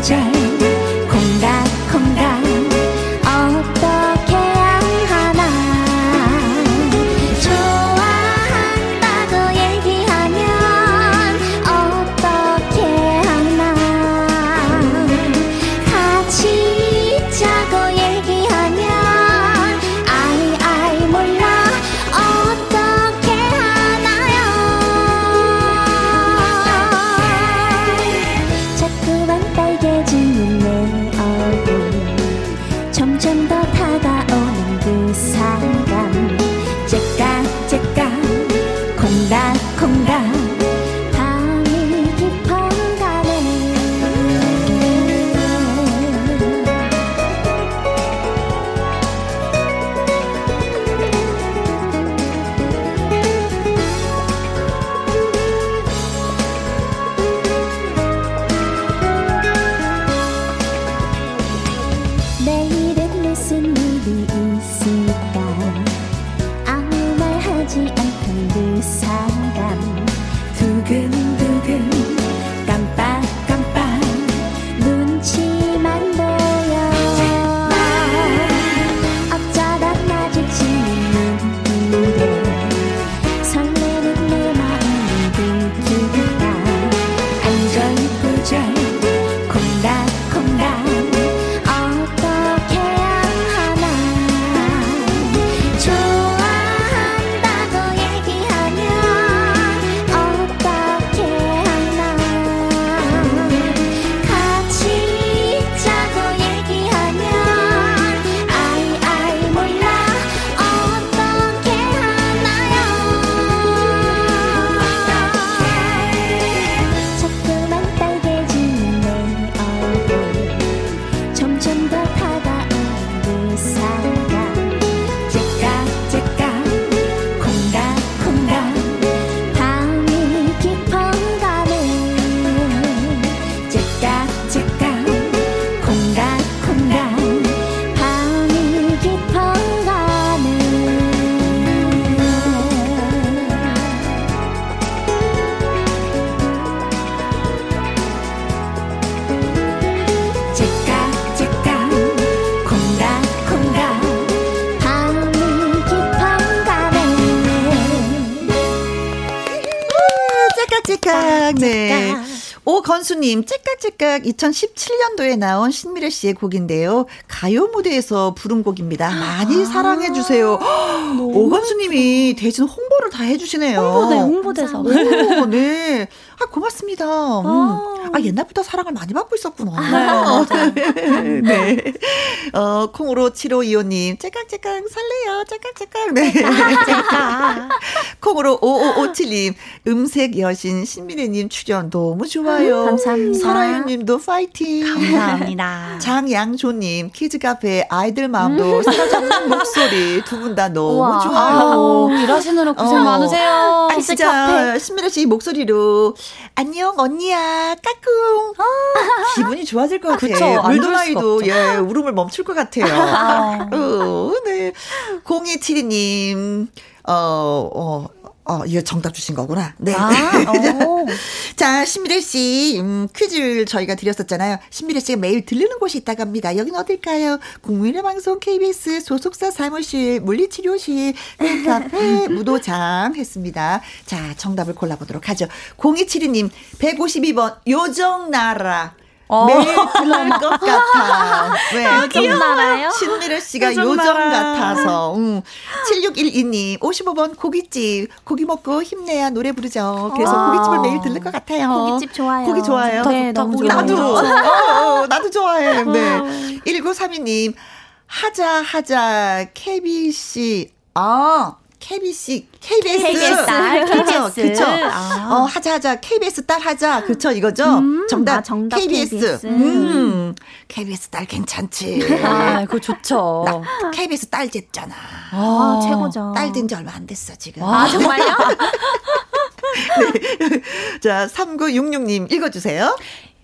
child. không đáng. 오건수님, 째깍째깍 2017년도에 나온 신미래 씨의 곡인데요. 가요 무대에서 부른 곡입니다. 많이 사랑해주세요. 오건수님이 대신 홍보를 다 해주시네요. 홍보대, 홍보대사. 오, 네. 아, 고맙습니다. 음. 아. 아, 옛날부터 사랑을 많이 받고 있었구나. 네. 네. 어, 콩으로 7525님, 째깍째깍 설레요. 째깍째깍. 네. 콩으로 5557님, 음색 여신 신미래님 출연 너무 좋아요. 감사합니다. 설아유님도 파이팅. 감사합니다. 장양조님, 키즈카페 아이들 마음도 사장님 목소리 두 분 다 너무 우와. 좋아요. 아유, 일하시느라 고생 어. 많으세요. 아, 진짜 신미래 씨 목소리로 안녕 언니야 까꿍 기분이 좋아질 것 같아요. 수가 물도나이도. 예 울음을 멈출 것 같아요. 아. 어, 네. 0272님 어, 어, 어, 이거 정답 주신 거구나. 네. 아, 오. 자, 신미래 씨, 음, 퀴즈를 저희가 드렸었잖아요. 신미래 씨가 매일 들르는 곳이 있다고 합니다. 여긴 어딜까요? 국민의 방송 KBS 소속사 사무실, 물리치료실, 카페, 무도장 했습니다. 자, 정답을 골라보도록 하죠. 0272님, 152번, 요정나라. 어. 매일 들을 것 같아. 네. 요정나라요? 신미래 씨가 요정 요정 나라. 같아서. 음. 7612님, 55번 고깃집. 고기 먹고 힘내야 노래 부르죠. 그래서 아. 고깃집을 매일 들를 것 같아요. 고깃집 좋아요. 고기 좋아해요? 네, 좋다, 너무 고기 좋아요. 나도. 어, 어, 나도 좋아해. 네. 1932님, 하자, 하자, KBC. 아, KBC, KBS. KBS 딸, 그쵸, KBS. 그쵸. 아. 어, 하자, 하자, KBS 딸 하자. 그쵸, 이거죠? 정답, 아, 정답 KBS. KBS. 음, KBS 딸 괜찮지. 아, 그거 좋죠. 나 KBS 딸 됐잖아. 아, 최고죠. 딸 된 지 얼마 안 됐어, 지금. 아, 정말요? 자, 3966님 읽어주세요.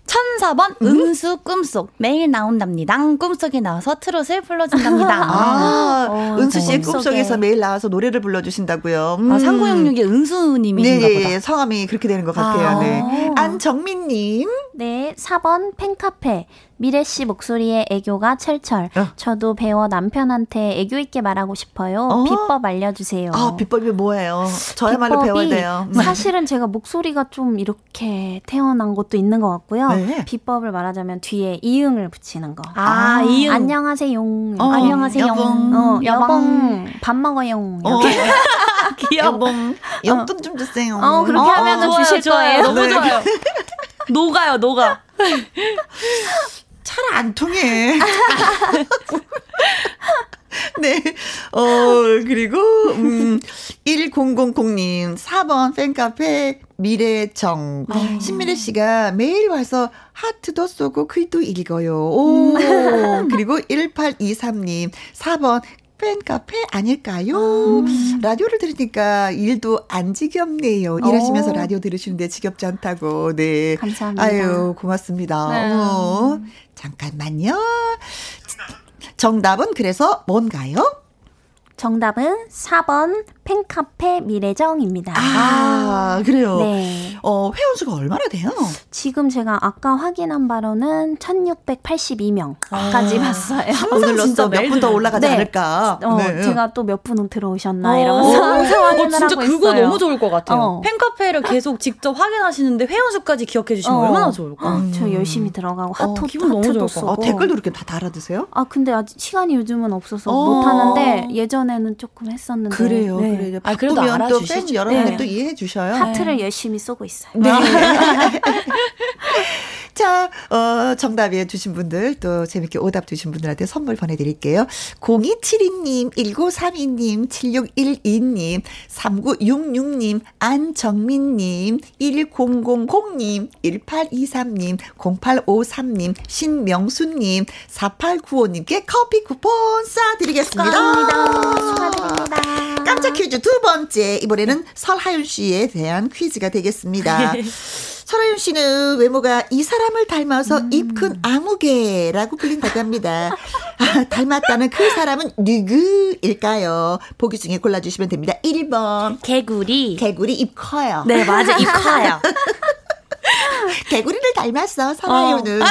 1004번 음수 꿈속 매일 나온답니다. 꿈속에 나와서 트롯을 불러준답니다. 아, 어, 은수 씨의 꿈속에. 꿈속에서 매일 나와서 노래를 불러주신다고요. 음. 아, 3966이 은수님이신가 네, 보다. 예, 성함이 그렇게 되는 것 같아요. 아. 네. 안정민님. 네, 4번 팬카페. 미래 씨 목소리에 애교가 철철. 어. 저도 배워 남편한테 애교 있게 말하고 싶어요. 어? 비법 알려주세요. 아, 비법이 뭐예요? 저야말로 배워야 비법이 돼요. 사실은 제가 목소리가 좀 이렇게 태어난 것도 있는 것 같고요. 네. 비법을 말하자면 뒤에 이응을 붙이는 거. 아, 이응. 안녕하세요. 어, 안녕하세요. 여봉. 어, 여봉. 여봉. 밥 먹어요. 어, 이렇게. 귀여워. 여봉, 용돈 좀 주세요. 어, 그렇게 하면은 좋아요, 주실 좋아요. 거예요. 너무 네. 좋아요. 녹아요, 녹아. 잘 안 통해. 네. 어, 그리고, 음, 1000님, 4번 팬카페 미래정. 신미래 씨가 매일 와서 하트도 쏘고 글도 읽어요. 오. 그리고 1823님, 4번 팬카페 아닐까요? 라디오를 들으니까 일도 안 지겹네요. 일하시면서 오. 라디오 들으시는데 지겹지 않다고. 네. 감사합니다. 아유, 고맙습니다. 네. 정답은 4번 팬카페 미래정입니다. 아, 그래요? 네. 어, 회원수가 얼마나 돼요? 지금 제가 아까 확인한 바로는 1682명까지 아, 봤어요. 오늘 진짜 몇분 더 올라가지 네. 않을까? 어, 네. 제가 또 몇 분은 들어오셨나 어. 이러면서 확인을 어, 진짜 하고 그거 있어요. 너무 좋을 것 같아요. 어. 팬카페를 계속 직접 확인하시는데 회원수까지 기억해 주시면 어. 얼마나 좋을까? 음. 저 열심히 들어가고 어, 너무 좋을 쓰고. 아, 댓글도 이렇게 다 달아드세요? 아, 근데 아직 시간이 요즘은 없어서 못 하는데 예전 에는 조금 했었는데. 그래요. 네. 그래. 아, 그래도 알아주시죠. 여러분들 네. 또 이해해 주셔요. 하트를 네. 열심히 쏘고 있어요. 네. 자, 어, 정답해 주신 분들, 또 재밌게 오답 주신 분들한테 선물 보내드릴게요. 0272님, 1932님, 7612님, 3966님, 안정민님, 1000님, 1823님, 0853님, 신명수님, 4895님께 커피 쿠폰 쏴드리겠습니다. 축하드립니다. 깜짝 퀴즈 두 번째. 이번에는 설하윤 씨에 대한 퀴즈가 되겠습니다. 설하윤 씨는 외모가 이 사람을 닮아서 음. 입큰 아무개라고 불린다고 합니다. 아, 닮았다는 그 사람은 누구일까요? 보기 중에 골라주시면 됩니다. 1번. 개구리. 개구리 입 커요. 네, 맞아. 입 커요. 개구리를 닮았어, 설하윤은. 어.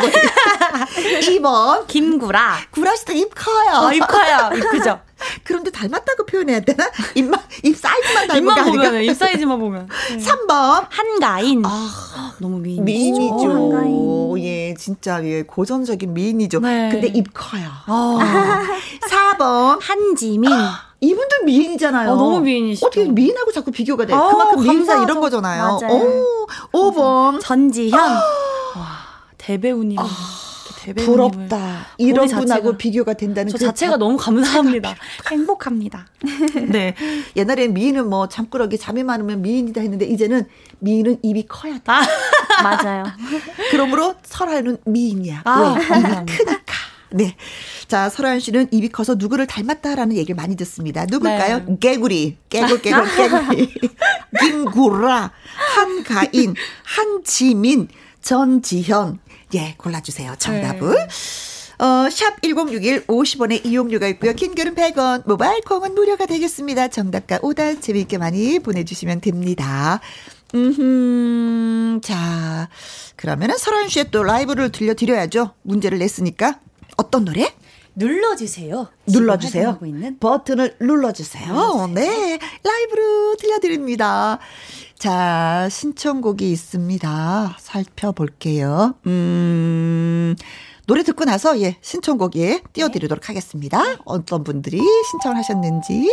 2번. 김구라. 구라 씨도 입 커요. 어, 입 커요. 입 크죠. 그런데 닮았다고 표현해야 되나? 입만, 입 사이즈만 닮은 입만 보면, 입 사이즈만 보면. 네. 3번. 한가인. 아, 너무 미인. 미인이죠. 한가인. 예, 진짜, 예, 고전적인 미인이죠. 네. 근데 입 커요. 어. 4번. 한지민. 이분들 미인이잖아요. 어, 너무 미인이시죠. 어떻게 미인하고 자꾸 비교가 돼? 어, 그만큼 미인사 이런 거잖아요. 맞아요. 오, 5번. 전지현. 와, 대배우님. 아. 부럽다. 이런 분하고 비교가 된다는 저 그 자체가 자, 너무 감사합니다. 행복합니다. 네. 옛날에 미인은 뭐 잠꾸러기 잠이 많으면 미인이다 했는데 이제는 미인은 입이 커야 돼. 아, 맞아요. 그러므로 설아는 미인이야. 아, 왜? 입이 크니까. 네. 자, 설아연 씨는 입이 커서 누구를 닮았다라는 얘기를 많이 듣습니다. 누굴까요? 네. 개구리. 깨굴, 깨굴, 깨구리. 김구라. 한가인. 한지민. 전지현. 예, 골라주세요. 정답은. 네. 어, 샵 1061 50원의 이용료가 있고요. 킹글은 100원, 모바일 콩은 무료가 되겠습니다. 정답과 오답 재미있게 많이 보내주시면 됩니다. 음, 자, 그러면은 설아윤 씨의 또 라이브를 들려드려야죠. 문제를 냈으니까. 어떤 노래? 눌러주세요. 눌러주세요. 버튼을 눌러주세요. 눌러주세요. 네. 라이브로 들려드립니다. 자, 신청곡이 있습니다. 살펴볼게요. 음, 노래 듣고 나서, 예, 신청곡, 예, 띄워드리도록 하겠습니다. 어떤 분들이 신청을 하셨는지.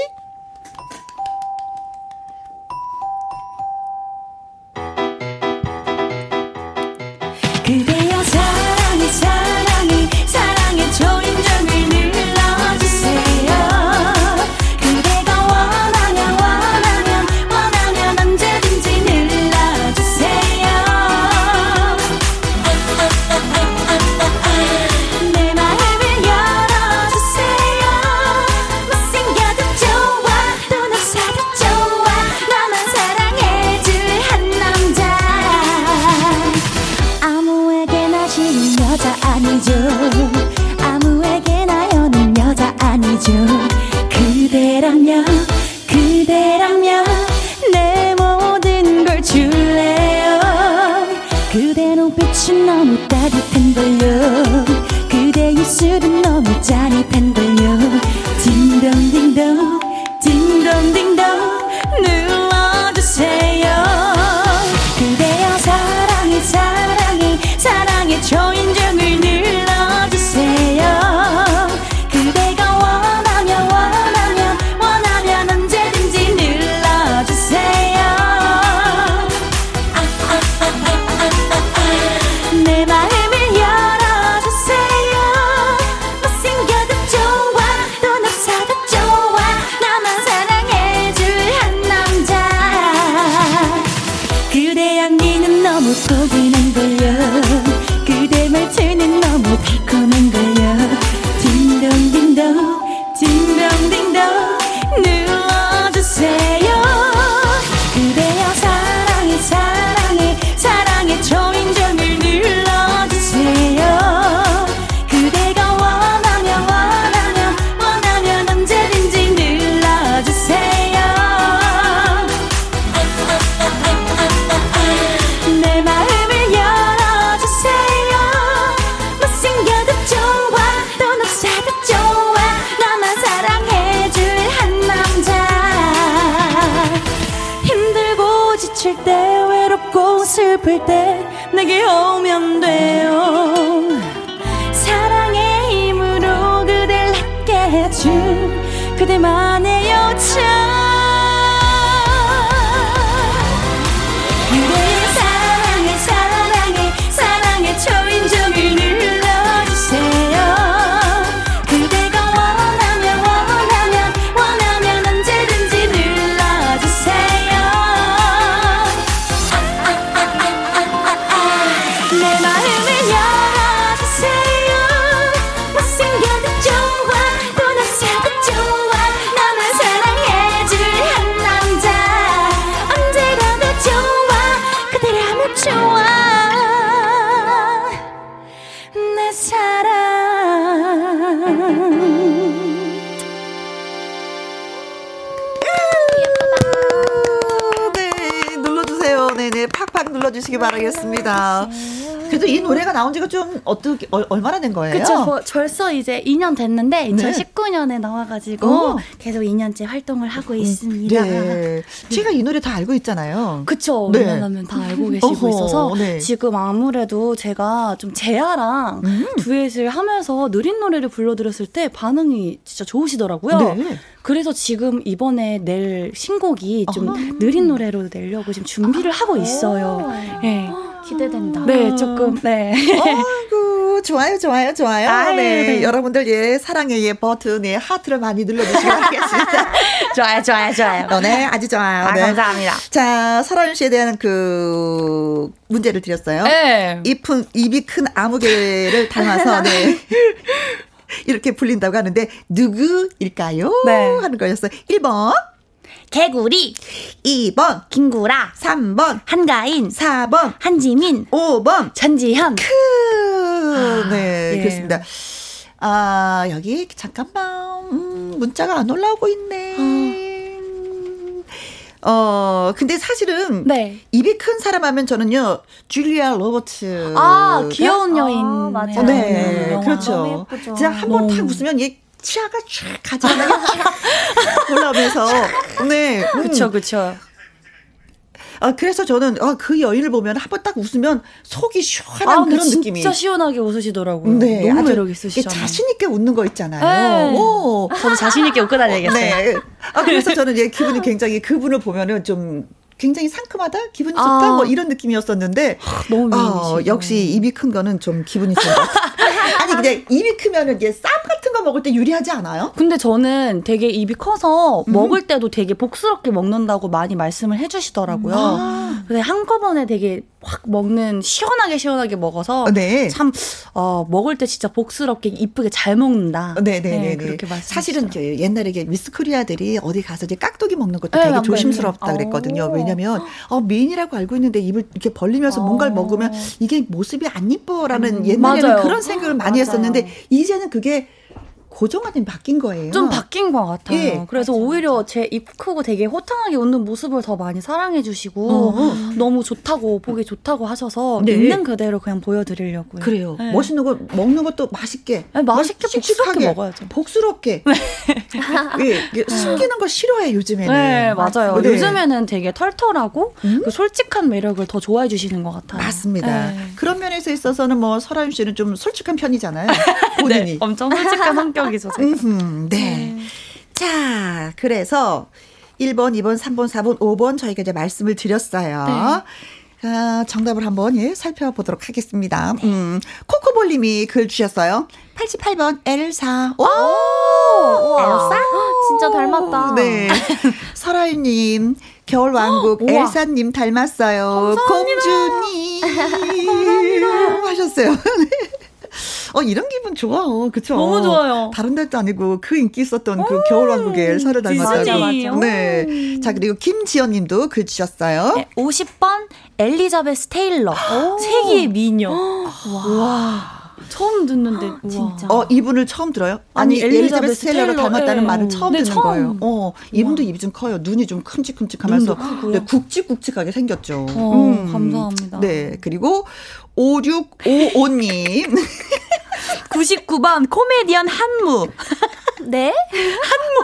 바라겠습니다. 그래도 이 노래가 나온 지가 좀 어떻게 얼마나 된 거예요? 그렇죠. 벌써 이제 2년 됐는데 2019년에 네. 나와가지고 오. 계속 2년째 활동을 하고 있습니다. 네. 제가 이 노래 다 알고 있잖아요. 그렇죠. 네. 웬만하면 다 알고 계시고 어허, 있어서 네. 지금 아무래도 제가 좀 제아랑 음. 두엣을 하면서 느린 노래를 불러드렸을 때 반응이 진짜 좋으시더라고요. 네. 그래서 지금 이번에 낼 신곡이 좀 아. 느린 노래로 내려고 지금 준비를 하고 있어요. 네. 기대된다. 네, 조금, 네. 아이고, 좋아요, 좋아요, 좋아요. 아유, 네. 네. 여러분들, 예, 사랑의 예 버튼, 예, 하트를 많이 눌러주시기 바라겠습니다. 좋아요, 좋아요, 좋아요. 어, 네, 아주 좋아요. 아, 네. 감사합니다. 자, 설아윤 씨에 대한 그, 문제를 드렸어요. 네. 입은, 입이 큰 아무개를 닮아서, 네. 이렇게 불린다고 하는데 누구일까요? 네. 하는 거였어요. 1번 개구리 2번 김구라 3번 한가인 4번 한지민 5번 전지현 크 아, 네, 예. 그렇습니다. 아, 여기 잠깐만 음, 문자가 안 올라오고 있네. 어. 어, 근데 사실은 네. 입이 큰 사람 하면 저는요 줄리아 로버츠. 아 귀여운 여인. 아, 맞아요. 네, 네. 그렇죠. 진짜 한 번 탁 웃으면 얘 치아가 쫙 가지런하게 쫙 올라오면서 네, 그렇죠, 그렇죠. 아, 그래서 저는 아, 그 여인을 보면 한 번 딱 웃으면 속이 시원한 아, 그런 진짜 느낌이. 진짜 시원하게 웃으시더라고요. 네, 너무 매력 있으시죠. 자신 있게 웃는 거 있잖아요. 네. 오. 저도 자신 있게 웃고 다녀야겠어요. 네. 아, 그래서 저는 예, 기분이 굉장히 그분을 보면은 좀 굉장히 상큼하다, 기분이 좋다, 아. 뭐 이런 느낌이었었는데, 너무 어, 역시 입이 큰 거는 좀 기분이 좋다. 아니 근데 입이 크면은 이게 쌈 같은 거 먹을 때 유리하지 않아요? 근데 저는 되게 입이 커서 음. 먹을 때도 되게 복스럽게 먹는다고 많이 말씀을 해주시더라고요. 아. 근데 한꺼번에 되게 확 먹는 시원하게 시원하게 먹어서 네. 참 어, 먹을 때 진짜 복스럽게 이쁘게 잘 먹는다. 네네네. 네, 네, 네, 그렇게 사실은 그 옛날에 미스 코리아들이 어디 가서 이제 깍두기 먹는 것도 네, 되게 조심스럽다 그랬거든요. 왜냐면 어, 미인이라고 알고 있는데 입을 이렇게 벌리면서 어. 뭔가를 먹으면 이게 모습이 안 이뻐라는 음, 옛날에는 맞아요. 그런 생각을 많이 맞아요. 했었는데 이제는 그게 고정화된 바뀐 거예요. 좀 바뀐 것 같아요. 예. 그래서 맞아, 오히려 제입 크고 되게 호탕하게 웃는 모습을 더 많이 사랑해 주시고 어. 너무 좋다고 보기 좋다고 하셔서 네. 있는 그대로 그냥 보여드리려고요. 그래요. 네. 멋있는 거 먹는 것도 맛있게. 네, 맛있게 복스럽게 먹어야죠. 복스럽게. 네. 예, 숨기는 거 싫어해 요즘에는. 네 맞아요. 네. 요즘에는 되게 털털하고 음? 그 솔직한 매력을 더 좋아해 주시는 것 같아요. 맞습니다. 네. 그런 면에서 있어서는 뭐 설아윤 씨는 좀 솔직한 편이잖아요. 본인이. 엄청 솔직한 성격. 성격이죠, 네. 네. 자, 그래서 1번, 2번, 3번, 4번, 5번 저희가 이제 말씀을 드렸어요. 네. 아, 정답을 한번 예, 살펴보도록 하겠습니다. 네. 음, 코코볼님이 글 주셨어요. 88번 엘사. 오! 오! 엘사? 진짜 닮았다. 네. 설아유님, 겨울왕국 엘사님 닮았어요. 감사합니다. 공주님. 하셨어요. 네. 어, 이런 기분 좋아. 그쵸? 너무 좋아요. 다른 데도 아니고 그 인기 있었던 그 겨울왕국의 엘사를 닮았다고. 네. 자, 그리고 김지연 님도 글 주셨어요. 네, 50번 엘리자베스 테일러. 세기의 미녀. 와. 처음 듣는데 아, 진짜. 어 이분을 처음 들어요? 아니, 아니 엘리자베스 테일러를 닮았다는 네. 말을 처음 네, 듣는 처음. 거예요. 어 이분도 입이 좀 커요. 눈이 좀 큼직큼직하면서 네, 굵직굵직하게 생겼죠. 어, 음. 감사합니다. 네 그리고 5655님 99번 코미디언 한무 네?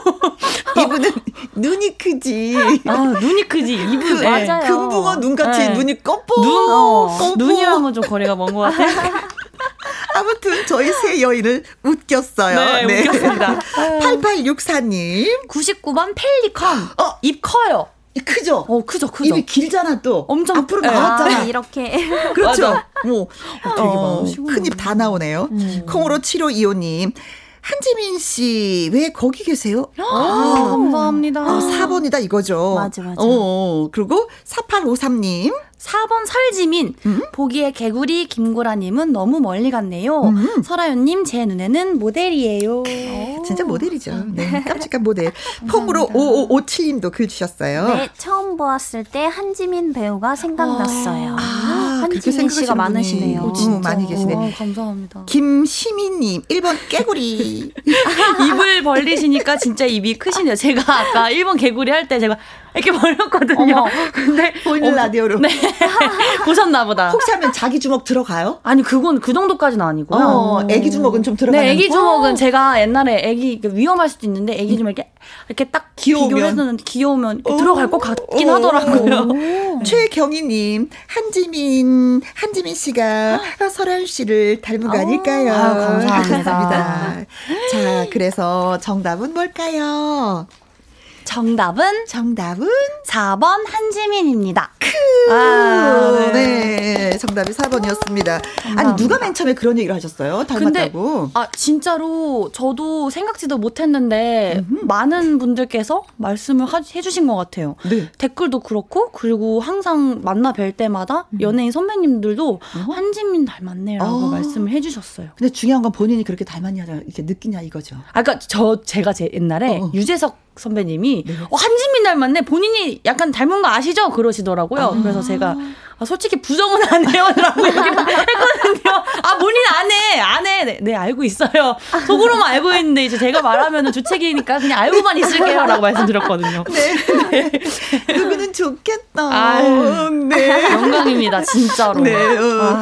한모. 이분은 눈이 크지. 아, 눈이 크지. 이분 그, 네. 맞아요. 금붕어 눈같이 네. 눈이 꺼뽀. 눈, 어, 눈이랑은 좀 거리가 먼 것 같아요. 아무튼 저희 새 여인을 웃겼어요. 네, 네. 웃겼습니다. 8864님. 99번 펠리컨. 어, 입 커요. 크죠? 어, 크죠, 크죠. 입이 길잖아, 또. 엄청 앞으로 네. 나왔잖아. 아, 이렇게. 그렇죠. 뭐, 어, 큰입 다 나오네요. 음. 콩으로 7525님. 한지민 씨, 왜 거기 계세요? 아, 감사합니다. 아, 4번이다 이거죠. 맞아, 맞아. 어, 그리고 4853님. 4번 설지민. 음? 보기에 개구리 김구라님은 너무 멀리 갔네요. 음. 설아연님, 제 눈에는 모델이에요. 진짜 모델이죠. 네, 깜찍한 모델. 콩으로 5557님도 글 주셨어요. 네, 처음 보았을 때 한지민 배우가 생각났어요. 아, 한지민 씨가 많으시네요. 오, 진짜 많이 계시네. 오, 감사합니다. 김시민님, 1번 깨구리. 입을 벌리시니까 진짜 입이 크시네요. 제가 아까 1번 개구리 할 때 제가 이렇게 벌렸거든요. 어머. 근데 보이는 어, 라디오로. 네. 보셨나 보다. 혹시 하면 자기 주먹 들어가요? 아니 그건 그 정도까지는 아니고요. 어, 애기 주먹은 좀 들어가는. 네, 애기 주먹은 제가 옛날에 애기 위험할 수도 있는데 애기 주먹 이렇게 이렇게 딱 귀여우면 귀여우면 들어갈 것 같긴 오, 하더라고요. 최경희님 한지민 한지민 씨가 설현 씨를 닮은 거 아닐까요? 아, 감사합니다. 감사합니다. 자, 그래서 정답은 뭘까요? 정답은 정답은 4번 한지민입니다. 크. 아, 네. 네. 정답이 4번이었습니다. 아니 누가 맨 처음에 그런 얘기를 하셨어요? 닮았다고? 근데, 아 진짜로 저도 생각지도 못했는데 음흠. 많은 분들께서 말씀을 하, 해주신 것 같아요. 네. 댓글도 그렇고 그리고 항상 만나 뵐 때마다 음. 연예인 선배님들도 어? 한지민 닮았네라고 아. 말씀을 해주셨어요. 근데 중요한 건 본인이 그렇게 닮았냐 이렇게 느끼냐 이거죠. 아까 저 제가 제 옛날에 어. 유재석 선배님이 네. 어, 한지민 닮았네. 본인이 약간 닮은 거 아시죠? 그러시더라고요. 아. 그래서 제가 아, 솔직히 부정은 안 해요라고 얘기했거든요. 아 본인 안 해, 안 해. 네, 네, 알고 있어요. 속으로만 알고 있는데 이제 제가 말하면은 주책이니까 그냥 알고만 있을게요라고 말씀드렸거든요. 네, 네. 누구는 좋겠다. 아유, 네, 영광입니다, 진짜로. 네, 어,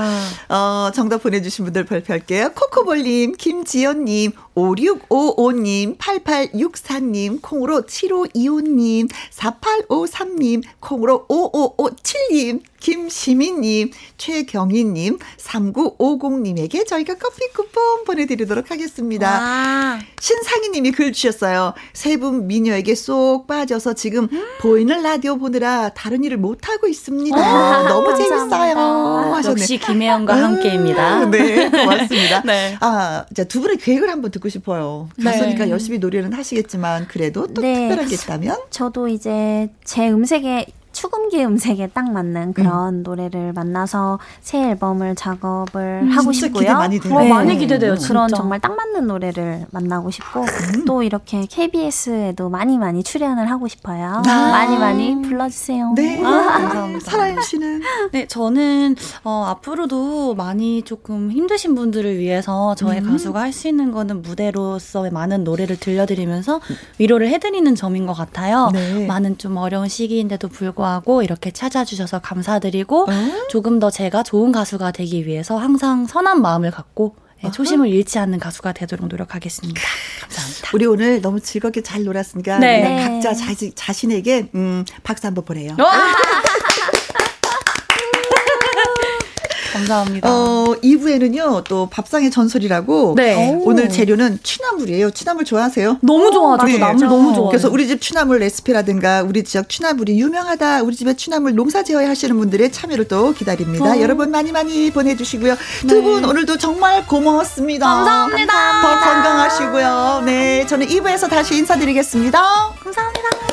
아. 어, 정답 보내주신 분들 발표할게요. 코코볼님, 김지연님, 5655님, 8864님, 콩으로 7525님, 4853님, 콩으로 5557님, 김시민님, 최경희님, 3950님에게 저희가 커피 쿠폰 보내드리도록 하겠습니다. 와. 신상희님이 글 주셨어요. 세 분 미녀에게 쏙 빠져서 지금 음. 보이는 라디오 보느라 다른 일을 못 하고 있습니다. 아, 너무 감사합니다. 재밌어요. 하셨네. 역시 김혜영과 음, 함께입니다. 네, 고맙습니다. 네. 아, 자, 두 분의 계획을 한번 듣고 싶어요. 가수니까 네. 열심히 노래는 하시겠지만 그래도 또 네. 특별한 게 있다면? 저도 이제 제 음색에 축음기 음색에 딱 맞는 그런 음. 노래를 만나서 새 앨범을 작업을 음, 하고 싶고요. 기대 많이 돼요. 네. 어, 많이 기대돼요. 음, 그런 정말 딱 맞는 노래를 만나고 싶고 음. 또 이렇게 KBS에도 많이 많이 출연을 하고 싶어요. 아. 많이 많이 불러주세요. 네, 아, 감사합니다. 사라연 씨는 네 저는 어, 앞으로도 많이 조금 힘드신 분들을 위해서 저의 음. 가수가 할 수 있는 거는 무대로서의 많은 노래를 들려드리면서 위로를 해드리는 점인 것 같아요. 네. 많은 좀 어려운 시기인데도 불구하고 불구하고 이렇게 찾아주셔서 감사드리고 어? 조금 더 제가 좋은 가수가 되기 위해서 항상 선한 마음을 갖고 네, 초심을 잃지 않는 가수가 되도록 노력하겠습니다. 감사합니다. 우리 오늘 너무 즐겁게 잘 놀았으니까 네. 각자 자, 자신에게 음, 박수 한번 보내요. 감사합니다. 어, 2부에는요, 또 밥상의 전설이라고. 네. 오늘 재료는 취나물이에요. 취나물 좋아하세요? 너무 좋아하죠. 네. 나물 너무 좋아 그래서 우리 집 취나물 레시피라든가 우리 지역 취나물이 유명하다. 우리 집에 취나물 농사 지어야 하시는 분들의 참여를 또 기다립니다. 어. 여러분 많이 많이 보내주시고요. 네. 두분 오늘도 정말 고마웠습니다. 감사합니다. 더 건강하시고요. 네. 저는 2부에서 다시 인사드리겠습니다. 감사합니다.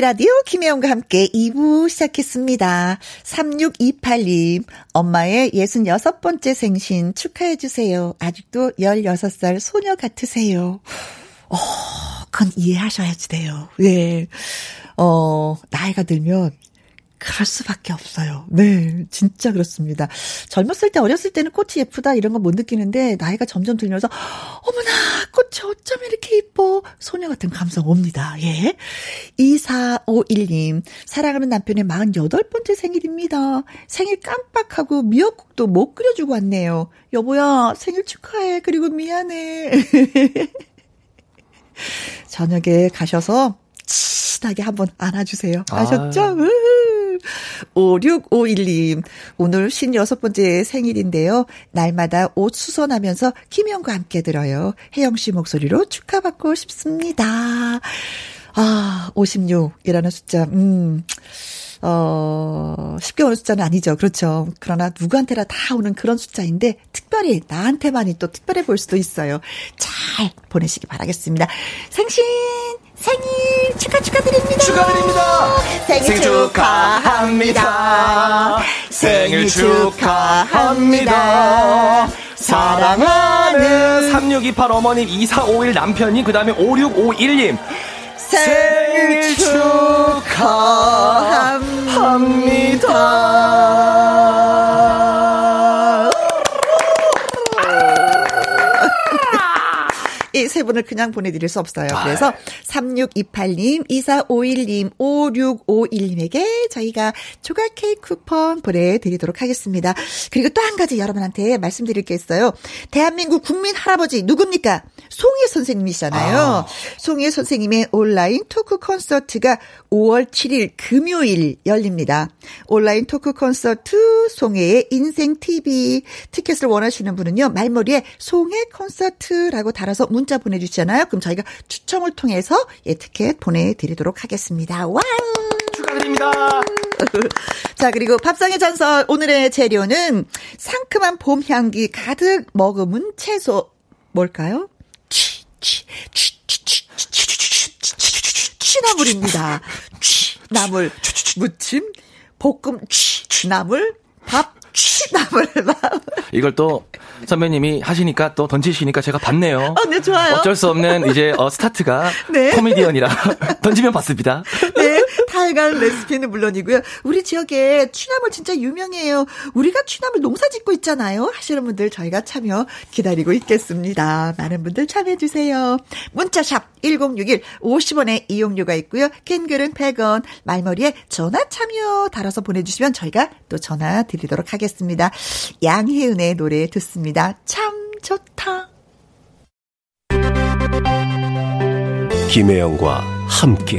1라디오 김혜영과 함께 2부 시작했습니다. 3628님, 엄마의 66번째 생신 축하해주세요. 아직도 16살 소녀 같으세요. 어, 그건 이해하셔야지 돼요. 예. 어, 나이가 들면 그럴 수밖에 없어요. 네, 진짜 그렇습니다. 젊었을 때, 어렸을 때는 꽃이 예쁘다 이런 거못 느끼는데 나이가 점점 들면서 어머나 꽃이 어쩜 이렇게 이뻐 소녀 같은 감성 옵니다. 예. 2451님 사랑하는 남편의 48번째 생일입니다. 생일 깜빡하고 미역국도 못 끓여주고 왔네요. 여보야 생일 축하해. 그리고 미안해. 저녁에 가셔서 친하게 한번 안아주세요. 아셨죠? 아. 5651님, 오늘 56번째 생일인데요. 날마다 옷 수선하면서 김영과 함께 들어요. 혜영 씨 목소리로 축하받고 싶습니다. 아, 56이라는 숫자, 음. 어, 쉽게 오는 숫자는 아니죠. 그렇죠. 그러나 누구한테나 다 오는 그런 숫자인데, 특별히 나한테만이 또 특별해 보일 수도 있어요. 잘 보내시기 바라겠습니다. 생신! 생일 축하 축하드립니다. 축하드립니다. 생일, 축하합니다. 생일 축하합니다. 사랑하는 3628 어머님, 2451 남편님, 그 다음에 5651님. 생일 축하합니다. 이 세 분을 그냥 보내드릴 수 없어요. 그래서 아. 3628님, 2451님, 5651님에게 저희가 조각 케이크 쿠폰 보내드리도록 하겠습니다. 그리고 또 한 가지 여러분한테 말씀드릴 게 있어요. 대한민국 국민 할아버지 누굽니까? 송해 선생님이시잖아요. 아. 송해 선생님의 온라인 토크 콘서트가 5월 7일 금요일 열립니다. 온라인 토크 콘서트 송해의 인생 TV 티켓을 원하시는 분은요. 말머리에 송해 콘서트라고 달아서 문자 보내주시잖아요. 그럼 저희가 추첨을 통해서 예, 티켓 보내드리도록 하겠습니다. 와우! 축하드립니다. 자, 그리고 밥상의 전설 오늘의 재료는 상큼한 봄 향기 가득 머금은 채소 뭘까요? 취, 취, 취, 취, 취, 취, 취, 취, 취, 취나물입니다. 취나물 무침 볶음 취나물 밥 취나물 밥 이걸 또 선배님이 하시니까 또 던지시니까 제가 봤네요. 어, 네, 좋아요. 어쩔 수 없는 이제 어, 스타트가 네. 코미디언이라 던지면 봤습니다. 네, 다양한 레시피는 물론이고요. 우리 지역에 취나물 진짜 유명해요. 우리가 취나물 농사 짓고 있잖아요. 하시는 분들 저희가 참여 기다리고 있겠습니다. 많은 분들 참여해 주세요. 문자샵 1061 50원의 이용료가 있고요. 캔글은 100원, 말머리에 전화 참여 달아서 보내 주시면 저희가 또 전화 드리도록 하겠습니다. 양혜은의 노래 듣습니다. 참 좋다. 김혜영과 함께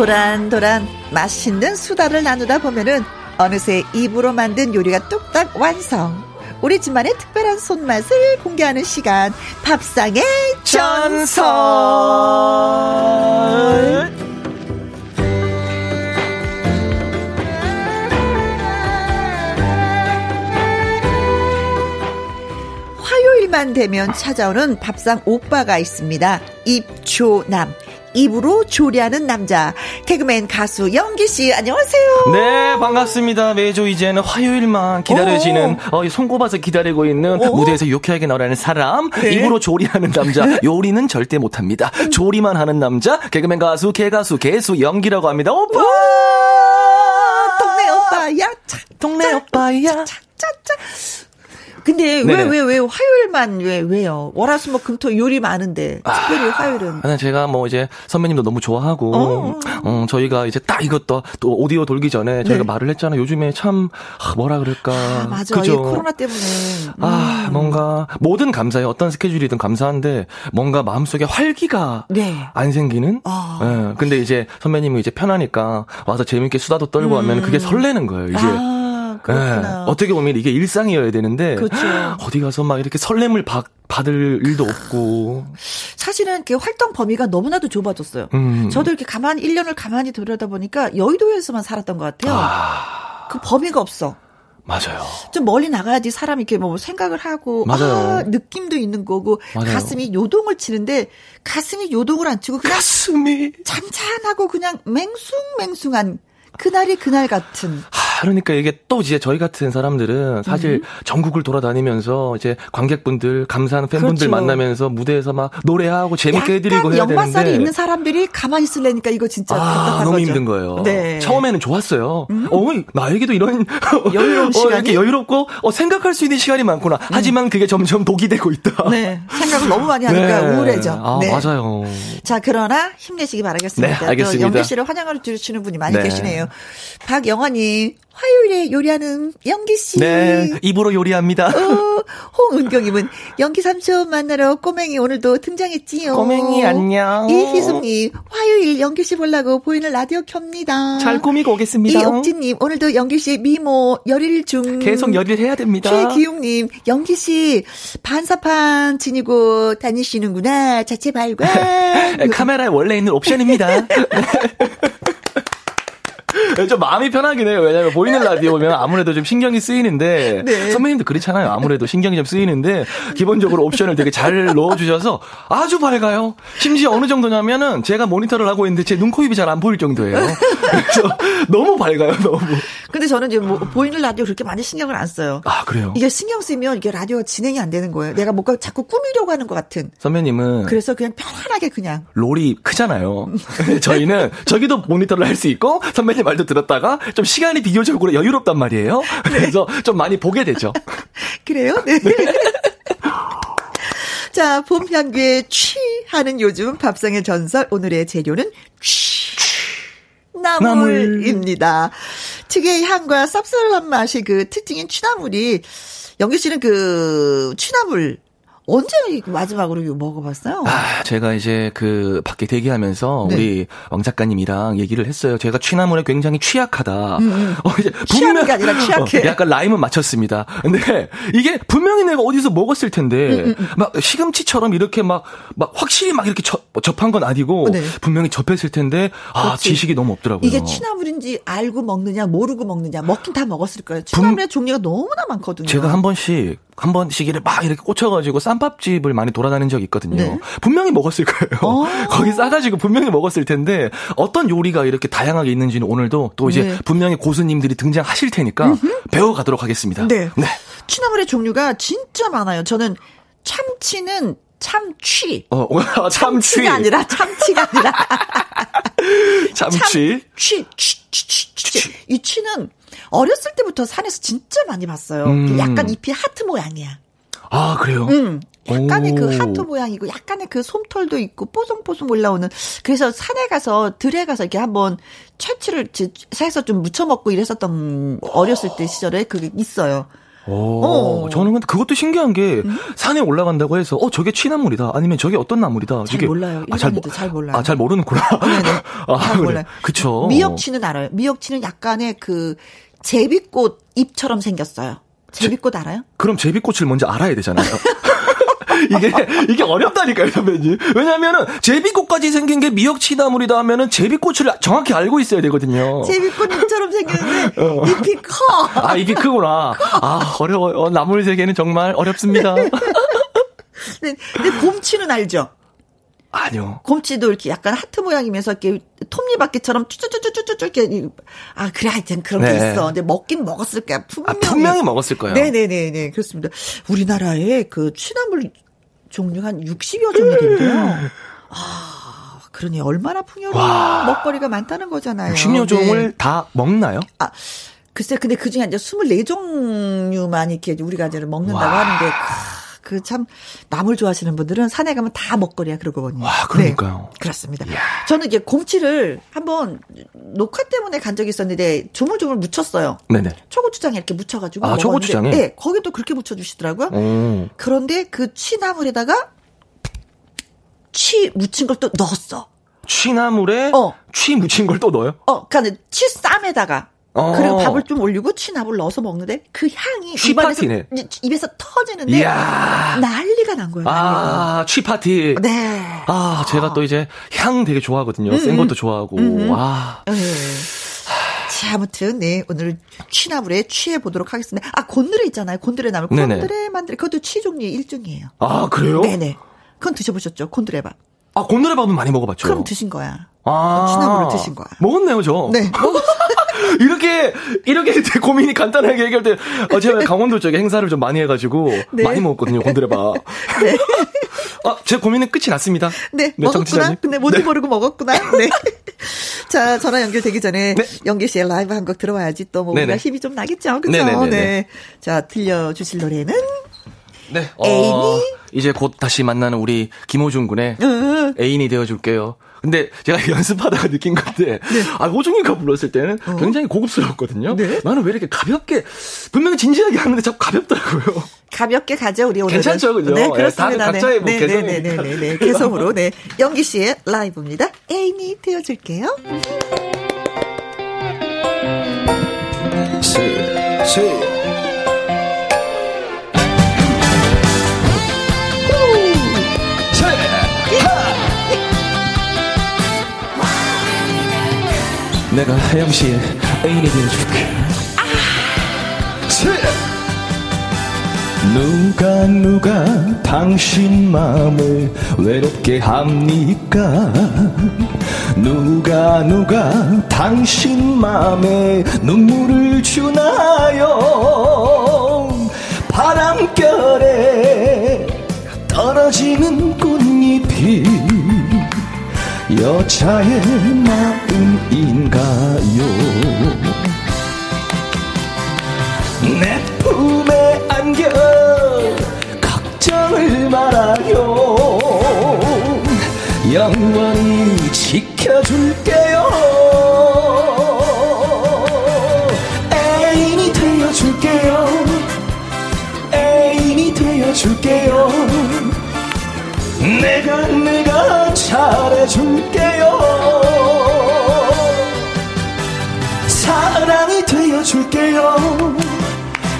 도란도란 맛있는 수다를 나누다 보면은 어느새 입으로 만든 요리가 뚝딱 완성. 우리 집만의 특별한 손맛을 공개하는 시간. 밥상의 전설. 화요일만 되면 찾아오는 밥상 오빠가 있습니다. 입조남. 입으로 조리하는 남자 개그맨 가수 영기 씨 안녕하세요. 네 반갑습니다. 매주 이제는 화요일만 기다려지는 어, 손꼽아서 기다리고 있는 오. 무대에서 유쾌하게 나오라는 사람 네. 입으로 조리하는 남자 요리는 절대 못합니다. 조리만 하는 남자 개그맨 가수 개가수 개수 영기라고 합니다. 오빠 동네 오빠야 동네 오빠야 차차차 근데 왜 왜 왜 화요일만 왜 왜요? 월화수목 금토 요리 많은데 특별히 아, 화요일은. 아, 제가 뭐 이제 선배님도 너무 좋아하고 어. 어 저희가 이제 딱 이것도 또 오디오 돌기 전에 저희가 네. 말을 했잖아요. 요즘에 참 아, 뭐라 그럴까. 아, 맞아. 그죠? 코로나 때문에. 아 음. 뭔가 뭐든 감사해. 어떤 스케줄이든 감사한데 뭔가 마음속에 활기가 네. 안 생기는. 아. 예. 근데 이제 선배님이 이제 편하니까 와서 재밌게 수다도 떨고 음. 하면 그게 설레는 거예요. 이제. 아. 네, 어떻게 보면 이게 일상이어야 되는데 그렇죠. 어디 가서 막 이렇게 설렘을 받, 받을 일도 없고 사실은 이렇게 활동 범위가 너무나도 좁아졌어요. 음. 저도 이렇게 가만히 1년을 가만히 들여다 보니까 여의도에서만 살았던 것 같아요. 아. 그 범위가 없어. 맞아요. 좀 멀리 나가야지 사람이 이렇게 뭐 생각을 하고 맞아요. 아, 느낌도 있는 거고 맞아요. 가슴이 요동을 치는데 가슴이 요동을 안 치고 그냥 가슴이 잔잔하고 그냥 맹숭맹숭한 그날이 그날 같은. 하, 그러니까 이게 또 이제 저희 같은 사람들은 사실 음. 전국을 돌아다니면서 이제 관객분들 감사하는 팬분들 그렇죠. 만나면서 무대에서 막 노래하고 재밌게 해드리고 해야 되는데 역마살이 있는 사람들이 가만히 있으려니까 이거 진짜 아, 너무 거죠. 힘든 거예요. 네. 처음에는 좋았어요. 음? 어 나에게도 이런 여유로운 어, 시간이 이렇게 여유롭고 어, 생각할 수 있는 시간이 많구나. 음. 하지만 그게 점점 독이 되고 있다. 네. 생각을 너무 많이 하니까 네. 우울해져. 아, 네. 맞아요. 자 그러나 힘내시기 바라겠습니다. 네, 알겠습니다. 영배 씨를 환영을 주시는 분이 많이 네. 계시네요. 박영환님, 화요일에 요리하는 영기 씨. 네, 입으로 요리합니다. 어, 홍은경님은 영기 삼촌 만나러 꼬맹이 오늘도 등장했지요. 꼬맹이 안녕. 이희숙님, 화요일 영기 씨 보려고 보이는 라디오 켭니다. 잘 꾸미고 오겠습니다. 이옥진님, 오늘도 영기 씨 미모 열일 중. 계속 열일 해야 됩니다. 최기용님, 영기 씨 반사판 지니고 다니시는구나. 자체 발광. 카메라에 원래 있는 옵션입니다. 좀 마음이 편하긴 해요. 왜냐면 보이는 라디오 보면 아무래도 좀 신경이 쓰이는데 네. 선배님도 그렇잖아요. 아무래도 신경이 좀 쓰이는데 기본적으로 옵션을 되게 잘 넣어주셔서 아주 밝아요. 심지어 어느 정도냐면은 제가 모니터를 하고 있는데 제 눈, 코, 입이 잘 안 보일 정도예요. 그래서 너무 밝아요. 너무. 근데 저는 이제 뭐 보이는 라디오 그렇게 많이 신경을 안 써요. 아 그래요? 이게 신경 쓰면 이게 라디오가 진행이 안 되는 거예요. 내가 뭔가 자꾸 꾸미려고 하는 것 같은. 선배님은 그래서 그냥 편안하게 그냥. 롤이 크잖아요. 저희는 저기도 모니터를 할 수 있고 선배님 말도 들었다가 좀 시간이 비교적으로 여유롭단 말이에요. 그래서 좀 많이 보게 되죠. 그래요? 네. 자, 봄 향기에 취하는 요즘 밥상의 전설 오늘의 재료는 취 나물입니다. 특유의 향과 쌉쌀한 맛이 그 특징인 취나물이 영기 씨는 그 취나물 언제 마지막으로 먹어봤어요? 아, 제가 이제 그 밖에 대기하면서 네. 우리 왕 작가님이랑 얘기를 했어요. 제가 취나물에 굉장히 취약하다. 음, 음. 어, 이제 분명 게 아니라 취약해. 어, 약간 라임은 맞췄습니다. 근데 이게 분명히 내가 어디서 먹었을 텐데 음, 음, 음. 막 시금치처럼 이렇게 막 막 확실히 막 이렇게 접, 접한 건 아니고 네. 분명히 접했을 텐데 아 그렇지. 지식이 너무 없더라고요. 이게 취나물인지 알고 먹느냐 모르고 먹느냐 먹긴 다 먹었을 거예요. 취나물의 분, 종류가 너무나 많거든요. 제가 한 번씩 한 번씩 막 이렇게 꽂혀가지고 쌈밥집을 많이 돌아다닌 적이 있거든요. 네. 분명히 먹었을 거예요. 어. 거기 싸가지고 분명히 먹었을 텐데 어떤 요리가 이렇게 다양하게 있는지는 오늘도 또 이제 네. 분명히 고수님들이 등장하실 테니까 음흠. 배워가도록 하겠습니다. 네. 네. 취나물의 종류가 진짜 많아요. 저는 참치는 참취. 어, 참취. 참치가 아니라 참치가 아니라. 참취. 취, 취, 취, 취, 이 취는 어렸을 때부터 산에서 진짜 많이 봤어요. 음. 약간 잎이 하트 모양이야. 아, 그래요? 음. 약간의 그 오. 그 하트 모양이고 약간의 그 솜털도 있고 뽀송뽀송 올라오는 그래서 산에 가서 들에 가서 이렇게 한번 채취를 사에서 좀 무쳐 먹고 이랬었던 어렸을 때 시절에 그게 있어요. 오, 어. 저는 근데 그것도 신기한 게 음? 산에 올라간다고 해서 어 저게 취나물이다 아니면 저게 어떤 나물이다. 잘 이게, 몰라요. 아, 잘, 잘 몰라요. 아, 잘 모르는구나. 어, 네네. 아, 잘 그래. 몰라요. 그쵸. 미역치는 알아요. 미역치는 약간의 그 제비꽃 잎처럼 생겼어요. 제비꽃 알아요? 그럼 제비꽃을 먼저 알아야 되잖아요. 이게 이게 어렵다니까요, 선배님. 왜냐면은 제비꽃까지 생긴 게 미역치나물이다 하면은 제비꽃을 정확히 알고 있어야 되거든요. 제비꽃처럼 생겼는데 어. 잎이 커. 아 잎이 크구나. 커. 아 어려워요. 어, 나물 세계는 정말 어렵습니다. 네, 근데 곰치는 알죠? 아니요. 곰치도 이렇게 약간 하트 모양이면서 이렇게 톱니바퀴처럼 쭈쭈쭈쭈쭈 이렇게 아 그래 하여튼 그런 네. 게 있어. 근데 먹긴 먹었을 거야. 분명히. 아, 분명히 먹었을 거예요. 네네네네 그렇습니다. 우리나라에 그 취나물 종류 한 60여 종이 된대요. 아, 그러니 얼마나 풍요로운 와. 먹거리가 많다는 거잖아요. 60여 종을 네. 다 먹나요? 아, 글쎄, 근데 그 중에 이제 24종류만 이렇게 우리가 이제 먹는다고 와. 하는데, 그 참, 나물 좋아하시는 분들은 산에 가면 다 먹거리야 그러거든요. 와, 그러니까요. 네, 그렇습니다. 이야. 저는 이제 곰치를 한번 녹화 때문에 간 적이 있었는데 조물조물 묻혔어요. 네네. 초고추장에 이렇게 묻혀가지고. 아, 초고추장에? 네, 거기 또 그렇게 묻혀주시더라고요. 오. 그런데 그 취나물에다가 취 묻힌 걸 또 넣었어. 취나물에 어. 취 묻힌 걸 또 넣어요? 어, 그러니까 취 쌈에다가 어. 그리고 밥을 좀 올리고 취나물 넣어서 먹는데 그 향이 입안에서 입에서 터지는데 이야. 난리가 난 거예요. 아, 취파티. 네. 아, 제가 또 이제 향 되게 좋아하거든요. 음. 센 것도 좋아하고. 음. 와. 네. 자, 아무튼 네 오늘 취나물에 취해 보도록 하겠습니다. 아 곤드레 있잖아요. 곤드레 나물. 곤드레 만들 그것도 취 종류의 일종이에요. 아 그래요? 네네. 그건 드셔보셨죠? 곤드레 밥. 아 곤드레 밥은 많이 먹어봤죠. 그럼 드신 거야. 아 취나물을 드신 거야. 먹었네요 저. 네. 이렇게 이렇게 고민이 간단하게 때 어, 제가 강원도 쪽에 행사를 좀 많이 해가지고 네. 많이 먹었거든요 곤드레밥. 네. 아, 제 고민은 끝이 났습니다. 네, 네 먹었구나. 정치자님. 근데 뭔지 네. 모르고 먹었구나. 네. 자, 전화 연결되기 전에 네. 연기 씨의 라이브 한 곡 들어와야지 또뭐 우리가 힘이 좀 나겠죠. 그렇죠? 네. 자, 들려 주실 노래는 네. 애인이 어, 이제 곧 다시 만나는 우리 김호중 군의 으. 애인이 되어 줄게요. 근데 제가 연습하다가 느낀 건데, 네. 아, 호중이가 불렀을 때는 어. 굉장히 고급스러웠거든요. 네? 나는 왜 이렇게 가볍게, 분명히 진지하게 하는데 자꾸 가볍더라고요. 가볍게 가죠, 우리 오늘. 괜찮죠, 그죠? 네, 그렇습니다. 네, 각자의 뭐 네, 개성이. 네, 네, 네, 네, 개성으로, 네. 영기 씨의 라이브입니다. 애인이 되어줄게요. 세, 세. 내가 하영 씨의 애인이 되어줄게. 아. 누가 누가 당신 마음을 외롭게 합니까? 누가 누가 당신 마음에 눈물을 주나요? 바람결에 떨어지는 꽃잎이 여자의 마음 인가요? 내 품에 안겨 걱정을 말아요. 영원히 지켜줄게요. 애인이 되어줄게요. 애인이 되어줄게요. 내가 내가 잘해줄게 줄게요.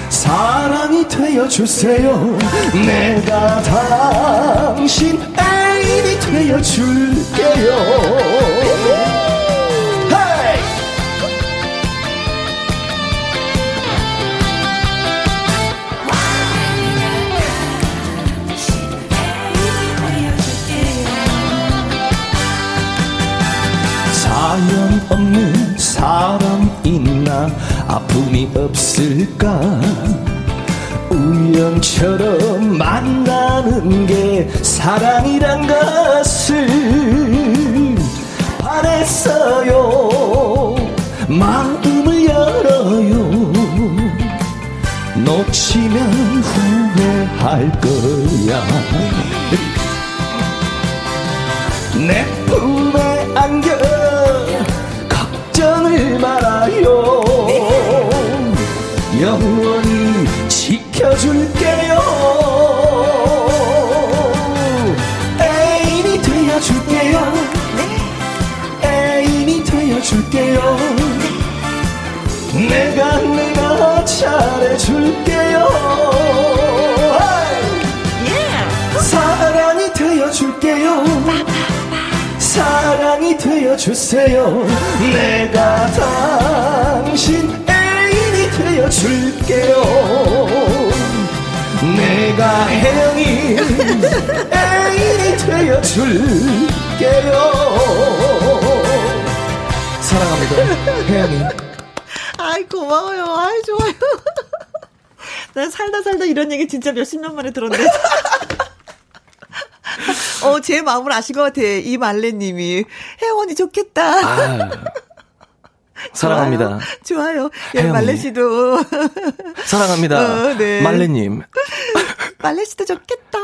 사랑이 되어주세요. 내가 당신 애인이 되어줄게요 아픔이 없을까? 우연처럼 만나는 게 사랑이란 것을 바랬어요. 마음을 열어요. 놓치면 후회할 거야. 내 품에 안겨 되어줄게요. 내가 내가 잘해줄게요. 사랑이 되어줄게요. 사랑이 되어주세요. 내가 당신 애인이 되어줄게요. 내가 혜영이 애인이 되어줄게요 사랑합니다 혜영이 아이 고마워요 아이 좋아요 난 살다 살다 이런 얘기 진짜 몇십 년 만에 들었는데 어, 제 마음을 아신 것 같아. 이 말레님이. 혜원이 좋겠다. 아, 사랑합니다. 좋아요. 좋아요. 예, 말레 씨도. 사랑합니다. 어, 네. 말레님. 말레 씨도 좋겠다.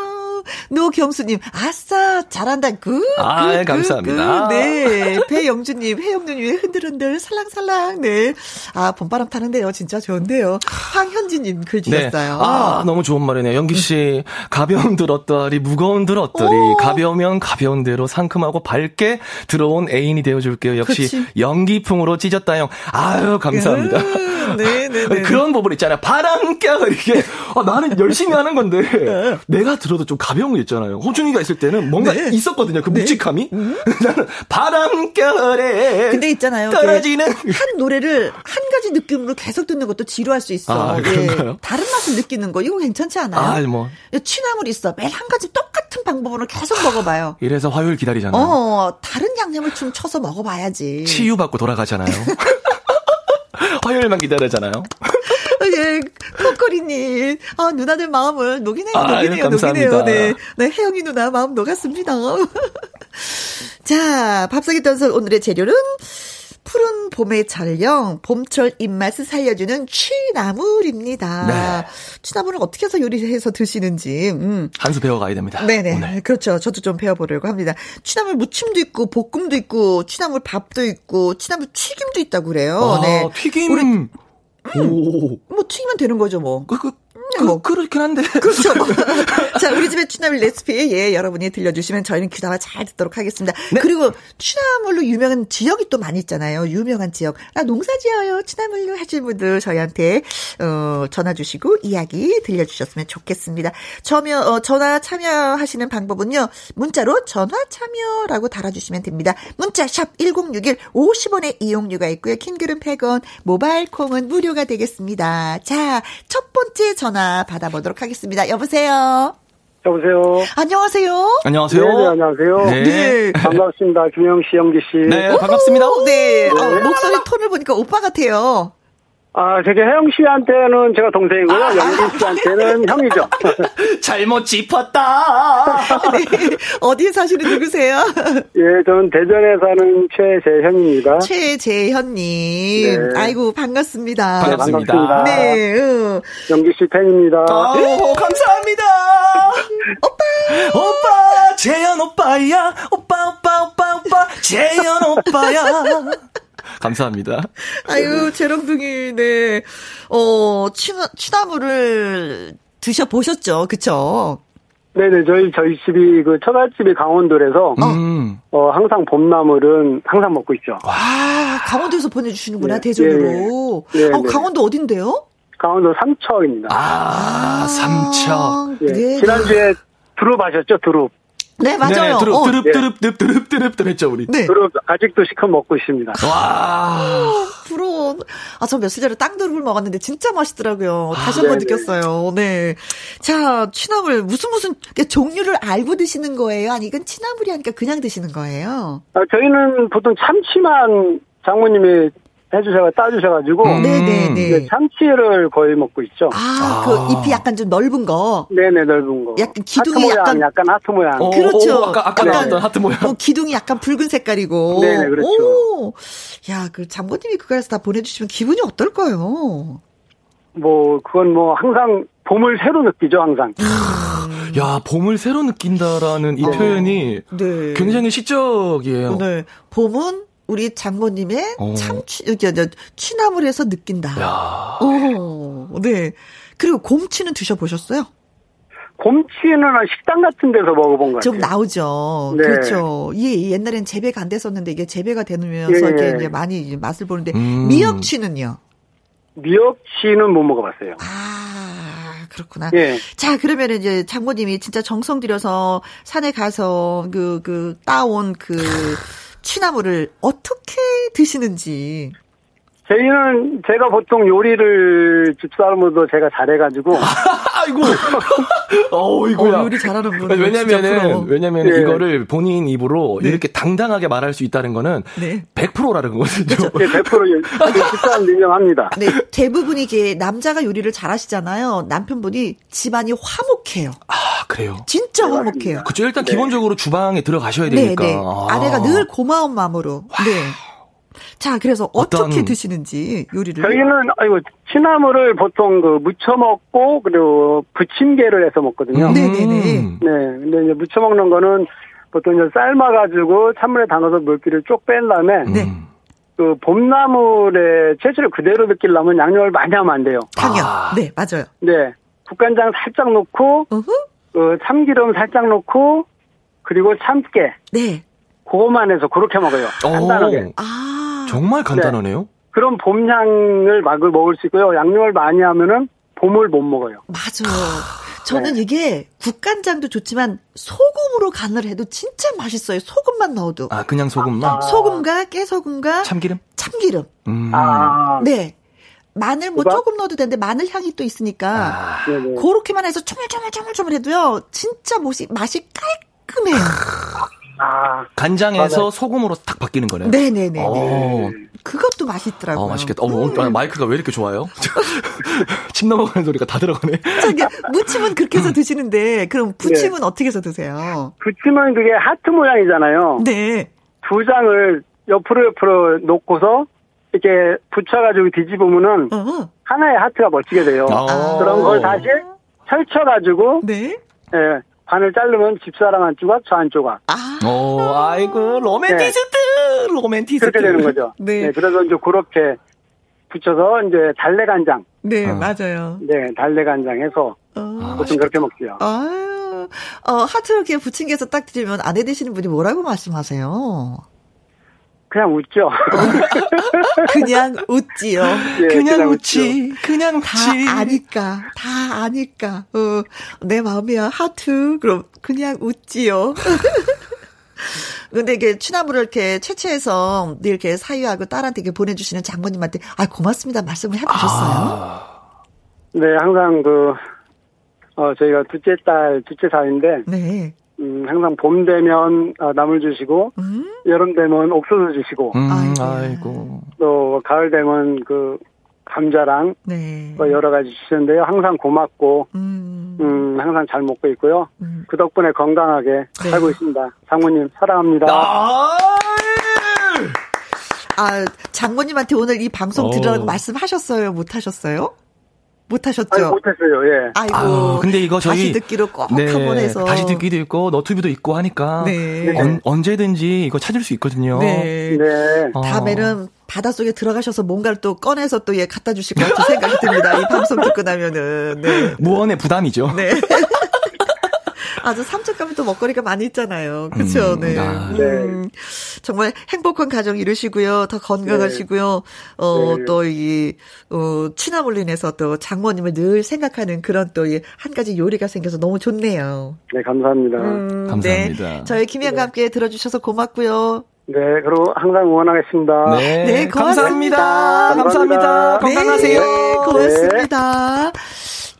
노경수님, 아싸, 잘한다, 굿. 아, 굿, 감사합니다. 굿, 네. 배영주님, 해영눈 위에 흔들흔들, 살랑살랑, 네. 아, 봄바람 타는데요. 진짜 좋은데요. 황현지님 글 네. 주셨어요. 네. 아, 너무 좋은 말이네요. 영기씨, 가벼운 들 어떠하리, 무거운 들 어떠리, 오. 가벼우면 가벼운 대로 상큼하고 밝게 들어온 애인이 되어줄게요. 역시 그치. 연기풍으로 찢었다, 형. 아유, 감사합니다. 음, 네, 네, 네. 그런 부분 있잖아요. 바람결, 이게, 아, 나는 열심히 하는 건데, 네. 내가 들어도 좀 가벼 운 거 있잖아요. 호준이가 있을 때는 뭔가 네. 있었거든요. 그 네. 묵직함이. 음. 나는 바람결에. 근데 있잖아요. 떨어지는 한 노래를 한 가지 느낌으로 계속 듣는 것도 지루할 수 있어. 아, 예. 다른 맛을 느끼는 거 이거 괜찮지 않아요? 아, 뭐. 취나물 있어. 매일 한 가지 똑같은 방법으로 계속 먹어봐요. 이래서 화요일 기다리잖아요. 어, 다른 양념을 좀 쳐서 먹어봐야지. 치유받고 돌아가잖아요. 화요일만 기다리잖아요. 예, 코코리님. 아, 누나들 마음을 녹이네요, 아, 녹이네요, 녹이네요. 네. 네, 혜영이 누나 마음 녹았습니다. 자, 밥상의 던설 오늘의 재료는 푸른 봄의 전령, 봄철 입맛을 살려주는 취나물입니다. 네. 취나물은 어떻게 해서 요리해서 드시는지. 음. 한수 배워가야 됩니다. 네네. 오늘. 그렇죠. 저도 좀 배워보려고 합니다. 취나물 무침도 있고, 볶음도 있고, 취나물 밥도 있고, 취나물 튀김도 있다고 그래요. 아, 네. 튀김. 우리, 음, 오. 뭐 튀기면 되는 거죠, 뭐. 그, 그, 그, 뭐 그 렇긴 한데. 그렇죠. 자, 우리 집의 취나물 레시피, 예, 여러분이 들려주시면 저희는 귀담아 잘 듣도록 하겠습니다. 네. 그리고 취나물로 유명한 지역이 또 많이 있잖아요. 유명한 지역. 아, 농사 지어요. 취나물로 하실 분들 저희한테, 어, 전화 주시고 이야기 들려주셨으면 좋겠습니다. 저며, 어, 전화 참여하시는 방법은요. 문자로 전화 참여라고 달아주시면 됩니다. 문자 샵 1061 50원의 이용료가 있고요. 킹글은 100원, 모바일 콩은 무료가 되겠습니다. 자, 첫 번째 전화 받아보도록 하겠습니다. 여보세요? 여보세요. 안녕하세요. 안녕하세요. 네, 네 안녕하세요. 네. 네. 반갑습니다. 김영 씨, 영기 씨. 네, 반갑습니다. 네. 네. 어, 목소리 톤을 보니까 오빠 같아요. 아, 저기 혜영 씨한테는 제가 동생이고요. 아, 영진 씨한테는 형이죠. 잘못 짚었다. 네, 어디에 사시는 누구세요? 예, 저는 대전에 사는 최재현입니다. 최재현님. 네. 아이고, 반갑습니다. 반갑습니다. 반갑습니다. 네. 응. 영기 씨 팬입니다. 아, 오, 감사합니다. 오빠! 오빠! 재현 오빠야! 오빠, 오빠, 오빠, 오빠! 재현 오빠야! 감사합니다. 아유, 재롱둥이, 네. 어, 취나, 취나물을 드셔보셨죠? 그쵸? 네네, 저희, 저희 집이 그 처갓집이 강원도라서, 음. 어, 항상 봄나물은 항상 먹고 있죠. 와, 강원도에서 보내주시는구나, 네, 대전으로. 네, 네. 어, 강원도 어딘데요? 강원도 삼척입니다. 아, 아 삼척. 네. 네. 지난주에 두릅 하셨죠, 두릅. 네, 맞아요. 네네, 드릅, 어. 드릅, 드릅, 드릅, 드릅, 드릅, 드릅 했죠, 우리. 네. 드릅 아직도 시큼 먹고 있습니다. 와. 부러워. 아, 저 며칠 전에 땅두릅을 먹었는데 진짜 맛있더라고요. 다시 한번 아, 느꼈어요. 네. 자, 취나물, 무슨 무슨, 종류를 알고 드시는 거예요? 아니, 이건 취나물이 하니까 그냥 드시는 거예요? 아, 저희는 보통 참치만 장모님이 해주셔 따주셔가지고 음. 네네네 그 참치를 거의 먹고 있죠. 아그 아. 잎이 약간 좀 넓은 거. 네네 넓은 거. 약간 기둥이 하트 약간 약간 하트 모양. 오, 그렇죠. 오, 아까 아까 나왔던 하트 모양. 어, 기둥이 약간 붉은 색깔이고. 네네 그렇죠. 오. 야그 장모님이 그거에서 다 보내주시면 기분이 어떨까요? 뭐 그건 뭐 항상 봄을 새로 느끼죠 항상. 야 봄을 새로 느낀다라는 이 네. 표현이 네. 굉장히 시적이에요. 네 봄은 우리 장모님의 어. 참 취, 취나물에서 느낀다. 야. 오, 네. 그리고 곰치는 드셔보셨어요? 곰치는 식당 같은 데서 먹어본 것 같아요. 좀 나오죠. 네. 그렇죠. 예, 옛날엔 재배가 안 됐었는데 이게 재배가 되면서 예. 이렇게 이제 많이 맛을 보는데 음. 미역치는요? 미역치는 못 먹어봤어요. 아, 그렇구나. 예. 자, 그러면 이제 장모님이 진짜 정성 들여서 산에 가서 그, 그, 따온 그 취나물을 어떻게 드시는지. 저희는 제가 보통 요리를 집사람으로도 제가 잘해가지고. 아이고. 어, 이거야. 어, 요리 잘하는 분. 왜냐면은, 왜냐면 네. 이거를 본인 입으로 네. 이렇게 당당하게 말할 수 있다는 거는 네. 100%라는 거거든요. 네, 100% 집사람 인정합니다. 네, 대부분이 이게 남자가 요리를 잘하시잖아요. 남편분이 집안이 화목해요. 아, 그래요? 진짜 화목해요. 그쵸. 일단 네. 기본적으로 주방에 들어가셔야 되니까. 네, 네. 아. 아내가 늘 고마운 마음으로. 네. 자, 그래서 어떻게 드시는지 요리를 저희는 아이고 취나물을 보통 그 무쳐 먹고 그리고 부침개를 해서 먹거든요. 네, 네, 네. 네. 근데 이제 무쳐 먹는 거는 보통 이제 삶아 가지고 찬물에 담가서 물기를 쭉 뺀 다음에 네. 그 봄나물의 채취를 그대로 느끼려면 양념을 많이 하면 안 돼요. 당연. 아. 네, 맞아요. 네. 국간장 살짝 넣고 어후? 그 참기름 살짝 넣고 그리고 참깨. 네. 그거만 해서 그렇게 먹어요. 간단하게. 아. 정말 간단하네요. 네. 그럼 봄향을 막을 먹을 수 있고요. 양념을 많이 하면은 봄을 못 먹어요. 맞아요. 저는 네. 이게 국간장도 좋지만 소금으로 간을 해도 진짜 맛있어요. 소금만 넣어도. 아, 그냥 소금만? 아. 소금과 깨소금과 참기름? 참기름. 음. 아. 네. 마늘 뭐 조금 넣어도 되는데 마늘 향이 또 있으니까 아. 그렇게만 해서 쪼물쪼물쪼물쪼물 해도요. 진짜 맛이 맛이 깔끔해요. 아, 간장에서 맞아요. 소금으로 딱 바뀌는 거네요. 네네네. 어. 그것도 맛있더라고요. 어, 맛있겠다. 어, 음. 마이크가 왜 이렇게 좋아요? 침 넘어가는 소리가 다 들어가네. 저기 무침은 그렇게 해서 드시는데 그럼 부침은 네. 어떻게 해서 드세요? 부침은 그게 하트 모양이잖아요. 네. 두 장을 옆으로 옆으로 놓고서 이렇게 붙여가지고 뒤집으면은 어. 하나의 하트가 멋지게 돼요. 아. 그런 걸 다시 펼쳐가지고 네. 예, 반을 자르면 집사람 한 조각, 저 한 조각. 아. 오, 아이고, 로맨티스트! 네. 로맨티스트. 그렇게 되는 거죠. 네. 네. 그래서 이제 그렇게 붙여서 이제 달래 간장. 네, 어. 맞아요. 네, 달래 간장 해서 어. 보통 그렇게 먹고요. 아유, 어, 하트 이렇게 부침개에서 딱 드리면 아내 되시는 분이 뭐라고 말씀하세요? 그냥 웃죠. 그냥 웃지요. 네, 그냥, 그냥, 웃지. 웃죠. 그냥 웃지. 다 아니까. 다 아니까. 어, 내 마음이야. 하트. 그럼 그냥 웃지요. 근데 이게 취나물을 이렇게 채취해서 이렇게 사유하고 딸한테 이렇게 보내주시는 장모님한테 아 고맙습니다 말씀을 해보셨어요? 아. 네 항상 그 어, 저희가 둘째 딸 둘째 사위인데 네. 음, 항상 봄 되면 어, 나물 주시고 음? 여름 되면 옥수수 주시고 음, 아이고 또 가을 되면 그 감자랑 네. 뭐 여러 가지 주시는데요. 항상 고맙고 음, 음 항상 잘 먹고 있고요. 음. 그 덕분에 건강하게 네. 살고 있습니다. 장모님 사랑합니다. 아, 아 장모님한테 오늘 이 방송 들으라고 어. 말씀하셨어요? 못 하셨어요? 못하셨죠? 아니, 못했어요, 예. 아이고. 아 근데 이거 저희. 다시 듣기로 꼭 네, 한번 해서. 다시 듣기도 있고, 너튜브도 있고 하니까. 네. 언, 언제든지 이거 찾을 수 있거든요. 네. 네. 어. 다음에는 바닷속에 들어가셔서 뭔가를 또 꺼내서 또 예, 갖다 주실 것 같은 생각이 듭니다. 이 방송 듣고 나면은. 네. 무언의 부담이죠. 네. 아주 삼척 가면 또 먹거리가 많이 있잖아요. 그렇죠. 음, 네. 아. 음, 정말 행복한 가정 이루시고요. 더 건강하시고요. 네. 어, 네. 또이 어, 인해서 또 장모님을 늘 생각하는 그런 또 한 가지 요리가 생겨서 너무 좋네요. 네, 감사합니다. 음, 감사합니다. 네. 저희 김희영과 함께 들어주셔서 고맙고요. 네, 그리고 항상 응원하겠습니다. 네, 네 고맙습니다. 감사합니다. 감사합니다. 감사합니다. 건강하세요. 네, 고맙습니다.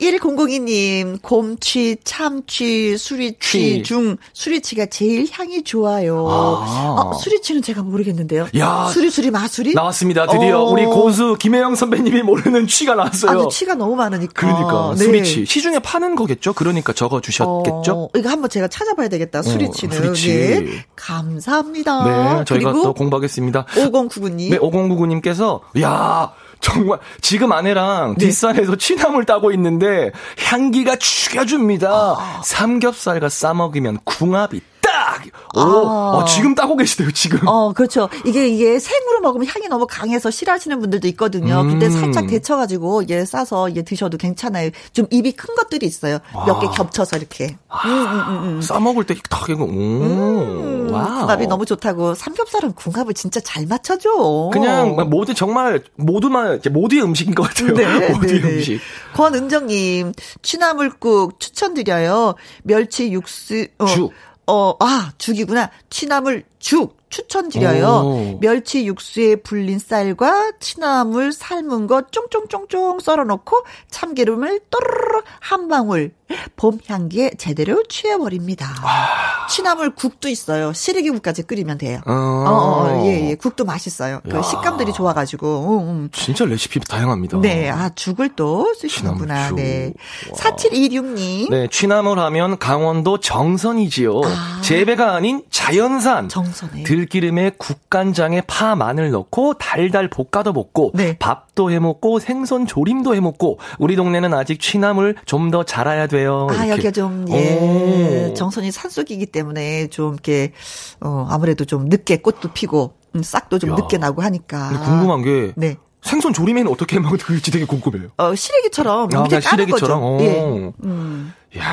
1002님, 곰취, 참취, 수리취 중 수리취가 제일 향이 좋아요. 아. 어, 수리취는 제가 모르겠는데요. 야, 수리수리 마수리? 나왔습니다. 드디어 어. 우리 고수 김혜영 선배님이 모르는 취가 나왔어요. 아, 취가 너무 많으니까. 그러니까 네. 수리취. 시중에 파는 거겠죠? 그러니까 적어 주셨겠죠? 어, 이거 한번 제가 찾아봐야 되겠다. 수리취는. 어, 수리취. 네. 감사합니다. 네, 저희가 또 공부하겠습니다. 5099님. 네, 5099님께서 야 정말 지금 아내랑 네. 뒷산에서 취나물 따고 있는데 향기가 죽여줍니다. 아. 삼겹살과 싸 먹으면 궁합이 딱! 오, 아. 어, 지금 따고 계시대요, 지금. 어, 그렇죠. 이게, 이게 생으로 먹으면 향이 너무 강해서 싫어하시는 분들도 있거든요. 음. 근데 살짝 데쳐가지고, 예, 싸서, 예, 드셔도 괜찮아요. 좀 입이 큰 것들이 있어요. 몇 개 겹쳐서 이렇게. 아, 음, 음, 음, 음. 싸먹을 때 딱, 이거, 음, 궁합이 너무 좋다고. 삼겹살은 궁합을 진짜 잘 맞춰줘. 그냥, 모두 정말, 모두만, 모두의 음식인 것 같아요. 네, 모두의 네, 네. 음식. 권은정님, 취나물국 추천드려요. 멸치 육수, 어, 죽. 어, 아, 죽이구나. 취나물 죽 추천드려요. 오. 멸치 육수에 불린 쌀과 취나물 삶은 거 쫑쫑쫑쫑 썰어놓고 참기름을 또르르 한 방울 봄 향기에 제대로 취해버립니다. 아. 취나물 국도 있어요. 시래기국까지 끓이면 돼요. 어, 어, 어 예, 예. 국도 맛있어요. 그 식감들이 좋아가지고. 음, 음. 진짜 레시피 다양합니다. 네, 아, 죽을 또 쓰시는구나. 네. 4726님. 네, 취나물 하면 강원도 정선이지요. 아. 재배가 아닌 자연산. 정선에. 들기름에 국간장에 파, 마늘 넣고 달달 볶아도 먹고. 네. 밥도 해 먹고 생선 조림도 해 먹고. 우리 동네는 아직 취나물 좀 더 자라야 돼. 돼요. 아, 여기가 좀, 예. 오. 정선이 산속이기 때문에 좀 이렇게, 어, 아무래도 좀 늦게 꽃도 피고, 음, 싹도 좀 야. 늦게 나고 하니까. 궁금한 게. 네. 생선 조림에는 어떻게 먹을지 되게 궁금해요. 어, 시래기처럼. 아, 밑에 시래기처럼. 거죠. 예. 음. 야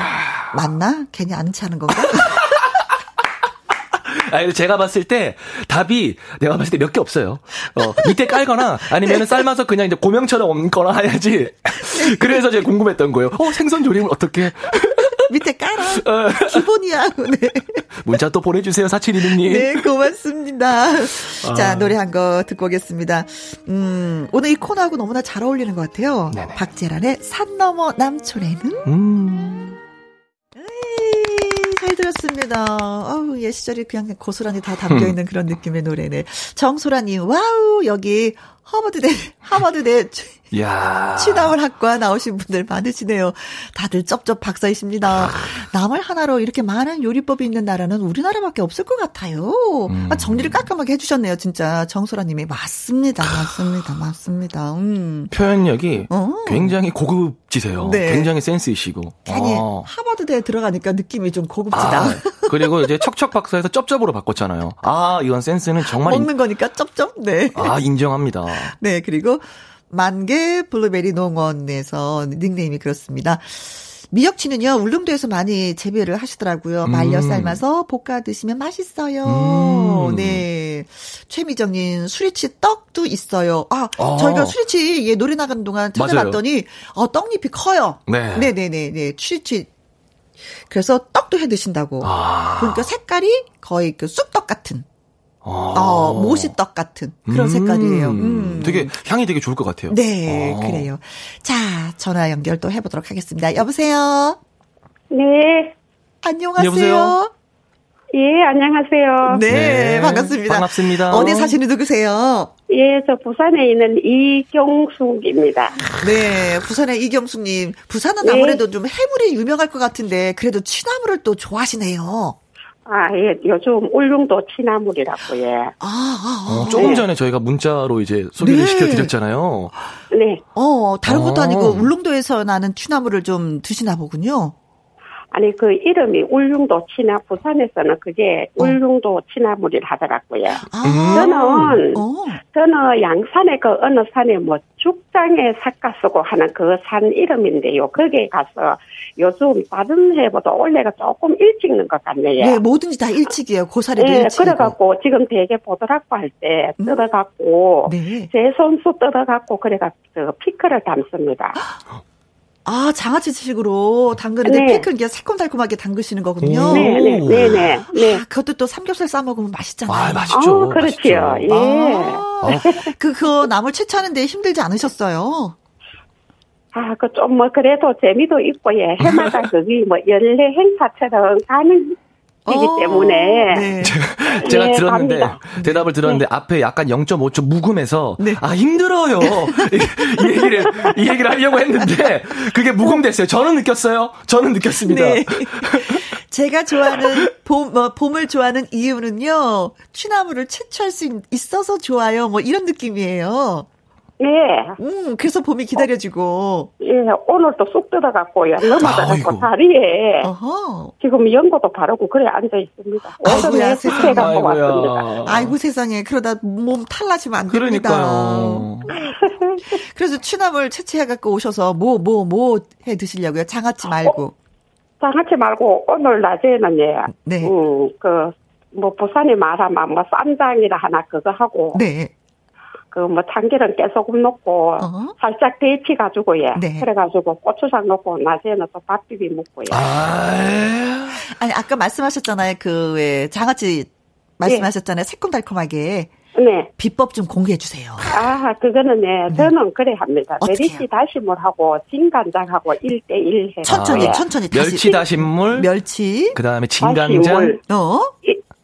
맞나? 괜히 안 차는 건가? 아, 제가 봤을 때 답이 내가 봤을 때 몇 개 없어요. 어, 밑에 깔거나 아니면 은 삶아서 그냥 이제 고명처럼 얹거나 해야지. 그래서 제가 궁금했던 거예요. 어, 생선 조림을 어떻게. 밑에 깔아. 어. 기본이야. 네. 문자 또 보내주세요, 사칠이님. 네, 고맙습니다. 아. 자, 노래 한 거 듣고 오겠습니다. 음, 오늘 이 코너하고 너무나 잘 어울리는 것 같아요. 네네. 박재란의 산 너머 남촌에는. 음. 잘 들었습니다. 어우, 예, 시절이 그냥 고스란히 다 담겨 있는 그런 느낌의 노래네. 정소라님, 와우, 여기 하버드대, 하버드대 야. 취나물 학과 나오신 분들 많으시네요. 다들 쩝쩝 박사이십니다. 나물 하나로 이렇게 많은 요리법이 있는 나라는 우리나라밖에 없을 것 같아요. 음. 아, 정리를 깔끔하게 해주셨네요, 진짜. 정소라님이. 맞습니다, 맞습니다, 맞습니다. 음. 표현력이 어. 굉장히 고급지세요. 네. 굉장히 센스이시고. 괜히 어. 하버드대에 들어가니까 느낌이 좀 고급지다. 아, 그리고 이제 척척 박사에서 쩝쩝으로 바꿨잖아요. 아, 이건 센스는 정말. 먹는 거니까 쩝쩝? 네. 아, 인정합니다. 네, 그리고 만개 블루베리 농원에서 닉네임이 그렇습니다. 미역치는요, 울릉도에서 많이 재배를 하시더라고요. 말려 음. 삶아서 볶아 드시면 맛있어요. 음. 네. 최미정님, 수리치 떡도 있어요. 아, 아. 저희가 수리치, 예, 노래 나가는 동안 찾아봤더니, 어, 떡잎이 커요. 네. 네 네 네, 네. 수리치. 그래서 떡도 해 드신다고. 아. 그러니까 색깔이 거의 그 쑥떡 같은. 아. 어, 모시떡 같은 그런 음. 색깔이에요. 음. 되게 향이 되게 좋을 것 같아요. 네, 아. 그래요. 자, 전화 연결 또 해보도록 하겠습니다. 여보세요. 네. 안녕하세요. 여보세요? 예, 안녕하세요. 네, 네, 반갑습니다. 반갑습니다. 어디 사시는 누구세요? 예, 저 부산에 있는 이경숙입니다. 네, 부산의 이경숙님. 부산은 네. 아무래도 좀 해물이 유명할 것 같은데, 그래도 취나물을 또 좋아하시네요. 아, 예, 요즘 울릉도 취나물이라고, 예. 아, 아, 아. 어, 조금 네. 전에 저희가 문자로 이제 소개를 네. 시켜드렸잖아요. 네. 어, 다른 것도 아. 아니고 울릉도에서 나는 취나물을 좀 드시나 보군요. 아니 그 이름이 울릉도 치나 부산에서는 그게 어. 울릉도 치나물이라 하더라고요. 아. 저는 어. 저는 양산의 그 어느 산에 뭐 죽장에 삭가 쓰고 하는 그 산 이름인데요. 거기에 가서 요즘 다른 해보다 올해가 조금 일찍 는 것 같네요. 네, 뭐든지 다 일찍이에요. 고사리도 네, 일찍. 그래갖고 지금 되게 보드라고 할때 음? 뜯어갖고 네. 제 손수 뜯어갖고 그래갖고 피클을 담습니다. 아, 장아찌식으로 담그는데 네. 피클 이게 새콤달콤하게 담그시는 거군요. 네, 네, 네, 네. 네. 아, 그것도 또 삼겹살 싸 먹으면 맛있잖아요. 아, 맛있죠. 어, 그렇죠. 예. 아, 그, 그 나물 채취하는데 힘들지 않으셨어요? 아, 그 좀 뭐 그래도 재미도 있고 예. 해마다 그게 뭐 연례 행사처럼 가는 이기 어, 때문에 네. 제가, 예, 들었는데 갑니다. 대답을 들었는데 네. 앞에 약간 0.5초 묵음해서 네. 아 힘들어요 이, 이, 얘기를 이 얘기를 하려고 했는데 그게 묵음됐어요. 저는 느꼈어요. 저는 느꼈습니다. 네. 제가 좋아하는 봄 뭐, 봄을 좋아하는 이유는요 취나물을 채취할 수 있어서 좋아요. 뭐 이런 느낌이에요. 네. 음, 그래서 봄이 기다려지고. 예, 오늘도 쑥 뜯어갖고요. 넘어져갖고 다리에. 어허. 지금 연고도 바르고 그래 앉아 있습니다. 아이고야, 세상에. 갖고 왔습니다. 아이고 세상에. 그러다 몸 탈나시면 안 됩니다. 그러니까요. 그래서 취나물 채취해갖고 오셔서 뭐, 뭐, 뭐 해 드시려고요? 장아찌 말고. 어, 장아찌 말고 오늘 낮에는 예. 네. 음, 그, 뭐 부산에 말하면 뭐 쌈장이라 하나 그거 하고. 네. 그 뭐 참기름 깨소금 넣고 어? 살짝 데치 가지고 예. 네. 그래 가지고 고추장 넣고 낮에는 또 밥 비비 먹고요. 아~ 아니 아까 말씀하셨잖아요. 그 왜 장아찌 말씀하셨잖아요. 네. 새콤달콤하게. 네. 비법 좀 공개해 주세요. 아, 그거는 네, 네. 저는 그래 합니다. 메리치 다시물하고 진간장하고 1대1 해. 천천히, 아, 천천히 다시. 멸치 다시물. 멸치. 그 다음에 진간장. 어?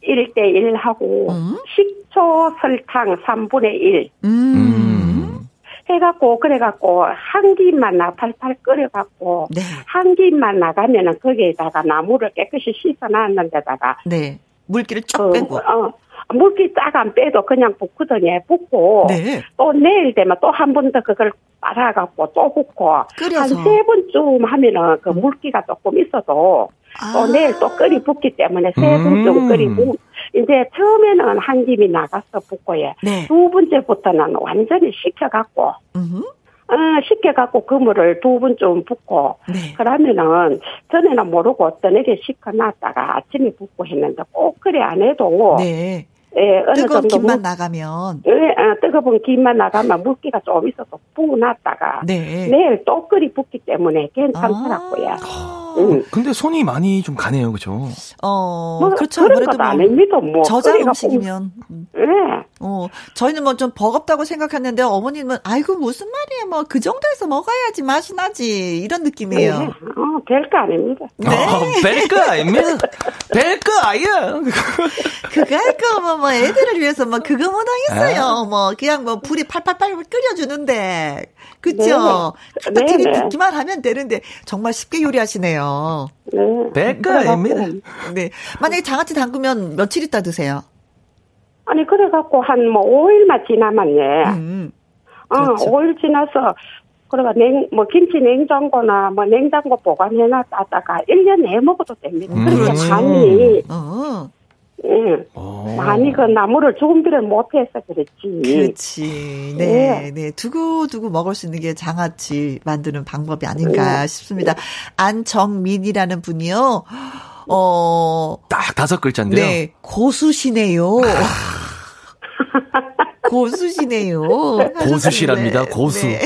1대1 하고, 음? 식초, 설탕 3분의 1. 음. 해갖고, 그래갖고, 한 김만 나 팔팔 끓여갖고, 네. 한 김만 나가면은 거기에다가 나무를 깨끗이 씻어놨는 데다가, 네. 물기를 쫙 그, 빼고. 어, 물기 쫙 안 빼도 그냥 붓거든요. 붓고, 네. 또 내일 되면 또 한 번 더 그걸 빨아갖고 또 붓고, 한 세 번쯤 하면은 그 물기가 조금 있어도, 아. 또 내일 또 끓이 붓기 때문에 세 번쯤 음. 끓이고, 이제 처음에는 한 김이 나가서 붓고요. 네. 두 번째부터는 완전히 식혀갖고, 음. 어, 식혀갖고 그물을 두 번쯤 붓고, 네. 그러면은, 전에는 모르고 떠내게 식혀놨다가 아침에 붓고 했는데 꼭 그래 안 해도, 네. 예, 어느 뜨거운 정도 김만 물, 나가면 예, 어, 뜨거운 김만 나가면 물기가 좀 있어서 부어놨다가 네. 내일 또 끓이 붓기 때문에 괜찮더라고요. 아. 음. 근데 손이 많이 좀 가네요, 그죠? 어, 뭐, 그렇죠. 그래도 뭐 아닙니다. 뭐 저장 음식이면. 예. 어, 저희는 뭐 좀 버겁다고 생각했는데 어머님은 아이고 무슨 말이에요, 뭐그 정도에서 먹어야지 맛이 나지 이런 느낌이에요. 네. 어, 별거 아닙니다. 네. 어, 별거 아닙니다. 별거 아니야. 그거 할거 뭐, 뭐 애들을 위해서 뭐 그거 못 하겠어요. 아. 뭐 그냥 뭐 불이 팔팔팔 끓여주는데 그죠? 갖다 네. TV 붓기만 하면 되는데 정말 쉽게 요리하시네요. 네. 아닙니다. 네. 만약에 장아찌 담그면 며칠 있다 드세요? 아니 그래갖고 한 뭐 5일만 지나면 예. 음, 어, 그렇죠. 어 5일 지나서 그러가 냉, 뭐, 김치 냉장고나, 뭐, 냉장고 보관해놨다가 1년 내에 먹어도 됩니다. 음. 그렇게 많이, 어. 예. 어. 많이 그 나무를 준비를 못해서 그렇지. 그렇지. 네, 네, 네. 두고두고 먹을 수 있는 게 장아찌 만드는 방법이 아닌가 네. 싶습니다. 안정민이라는 분이요. 어. 딱 다섯 글자인데요. 네. 고수시네요. 고수시네요. 고수시랍니다. 고수. 네.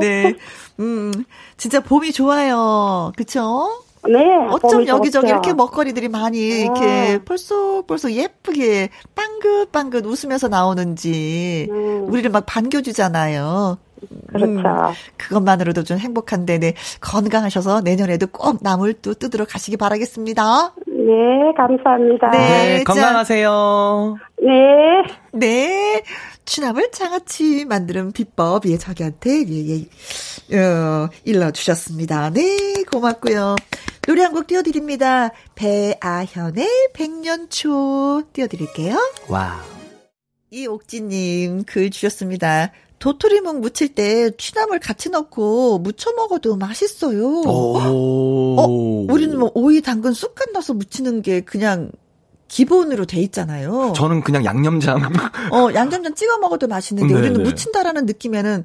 네. 음, 진짜 봄이 좋아요. 그쵸? 네. 어쩜 여기저기 좋죠. 이렇게 먹거리들이 많이 네. 이렇게 벌써벌써 예쁘게 빵긋빵긋 웃으면서 나오는지 음. 우리를 막 반겨주잖아요. 그렇죠. 음, 그것만으로도 좀 행복한데, 네. 건강하셔서 내년에도 꼭 나물 또 뜯으러 가시기 바라겠습니다. 네, 감사합니다. 네, 네 건강하세요. 네. 네. 추나물 장아찌 만드는 비법, 예, 자기한테, 예, 예, 어, 일러주셨습니다. 네, 고맙고요. 노래 한 곡 띄워드립니다. 배아현의 백년초 띄워드릴게요. 와. 이옥지님 글 주셨습니다. 도토리묵 무칠 때 취나물 같이 넣고 무쳐 먹어도 맛있어요. 오. 어, 우리는 뭐 오이, 당근, 쑥갓 넣어서 무치는 게 그냥 기본으로 돼 있잖아요. 저는 그냥 양념장. 어, 양념장 찍어 먹어도 맛있는데 네네. 우리는 무친다라는 느낌에는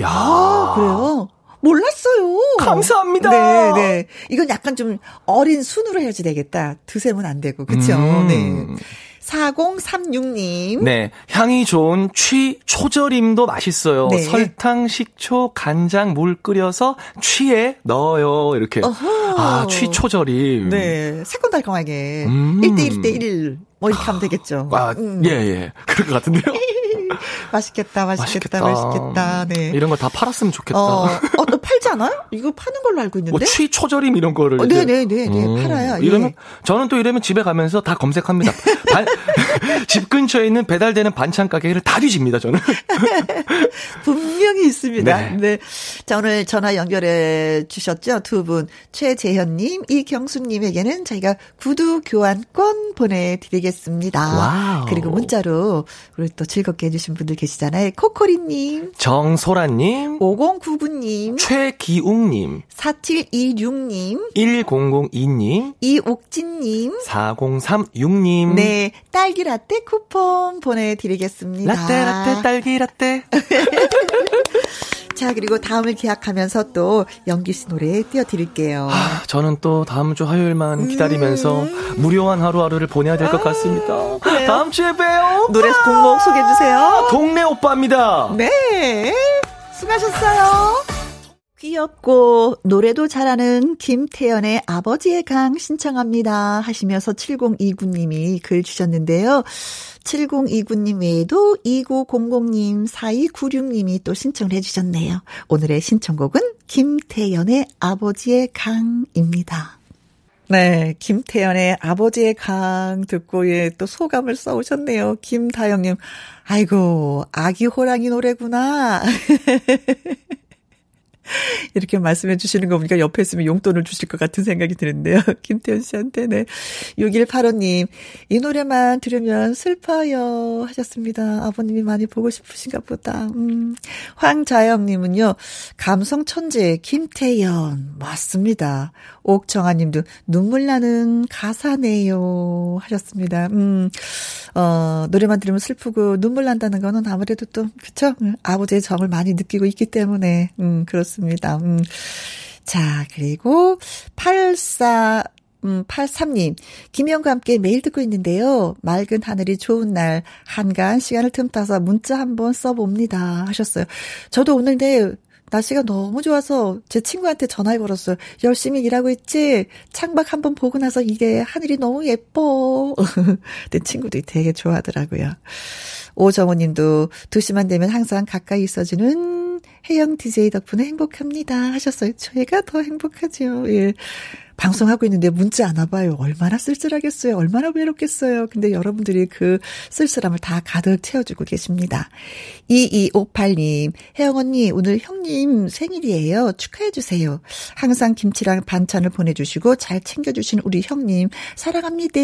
야, 아, 그래요. 몰랐어요. 감사합니다. 네, 네. 이건 약간 좀 어린 순으로 해야지 되겠다. 드세면 안 되고. 그쵸? 음. 네. 4036님. 네. 향이 좋은 취 초절임도 맛있어요. 네. 설탕, 식초, 간장, 물 끓여서 취에 넣어요. 이렇게. 어허. 아, 취 초절임. 네. 새콤달콤하게. 음. 1대1대1. 뭐 이렇게 하면 되겠죠. 아, 음. 예, 예. 그럴 것 같은데요. 맛있겠다, 맛있겠다, 맛있겠다, 맛있겠다. 네. 이런 거 다 팔았으면 좋겠다. 어, 어, 너 팔지 않아요? 이거 파는 걸로 알고 있는데. 뭐 취초절임 이런 거를. 어, 네네네, 네, 네, 음, 팔아요. 예. 이러면, 예. 저는 또 이러면 집에 가면서 다 검색합니다. 반, 집 근처에 있는 배달되는 반찬 가게를 다 뒤집니다, 저는. 분명히 있습니다. 네. 네. 자, 오늘 전화 연결해 주셨죠? 두 분. 최재현님, 이경수님에게는 저희가 구두 교환권 보내드리겠습니다. 와우. 그리고 문자로 우리 또 즐겁게 해 주신 분들 계시잖아요. 코코리님, 정소라님, 5099님, 최기웅님, 4726님, 1002님, 이옥진님, 4036님. 네, 딸기 라떼 쿠폰 보내드리겠습니다. 라떼, 라떼, 딸기 라떼. 자, 그리고 다음을 기약하면서 또 영기 씨 노래 띄워드릴게요. 아, 저는 또 다음 주 화요일만 기다리면서 음. 무료한 하루하루를 보내야 될것 아, 같습니다. 그래요? 다음 주에 봬요. 노래 공목 소개해주세요. 동네 오빠입니다. 네. 수고하셨어요. 귀엽고 노래도 잘하는 김태연의 아버지의 강 신청합니다 하시면서 7029님이 글 주셨는데요. 7029님 외에도 2900님, 4296님이 또 신청을 해주셨네요. 오늘의 신청곡은 김태연의 아버지의 강입니다. 네, 김태연의 아버지의 강 듣고 예, 또 소감을 써오셨네요. 김다영님, 아이고, 아기 호랑이 노래구나. 이렇게 말씀해 주시는 거 보니까 옆에 있으면 용돈을 주실 것 같은 생각이 드는데요. 김태현 씨한테, 네. 6185님, 이 노래만 들으면 슬퍼요. 하셨습니다. 아버님이 많이 보고 싶으신가 보다. 음. 황자영님은요, 감성 천재 김태현. 맞습니다. 옥정아 님도 눈물 나는 가사네요. 하셨습니다. 음, 어, 노래만 들으면 슬프고 눈물 난다는 거는 아무래도 또, 그쵸? 아버지의 정을 많이 느끼고 있기 때문에, 음, 그렇습니다. 음. 자, 그리고 84, 음, 83님, 김영과 함께 매일 듣고 있는데요. 맑은 하늘이 좋은 날, 한가한 시간을 틈타서 문자 한번 써봅니다. 하셨어요. 저도 오늘 데 날씨가 너무 좋아서 제 친구한테 전화해 걸었어요. 열심히 일하고 있지? 창밖 한번 보고 나서 이게 하늘이 너무 예뻐. 내 친구들이 되게 좋아하더라고요. 오정호 님도 2시만 되면 항상 가까이 있어주는 혜영 DJ 덕분에 행복합니다. 하셨어요. 저희가 더 행복하죠. 예. 방송하고 있는데 문자 안 와봐요. 얼마나 쓸쓸하겠어요. 얼마나 외롭겠어요. 근데 여러분들이 그 쓸쓸함을 다 가득 채워주고 계십니다. 2258님, 혜영 언니, 오늘 형님 생일이에요. 축하해주세요. 항상 김치랑 반찬을 보내주시고 잘 챙겨주신 우리 형님, 사랑합니다.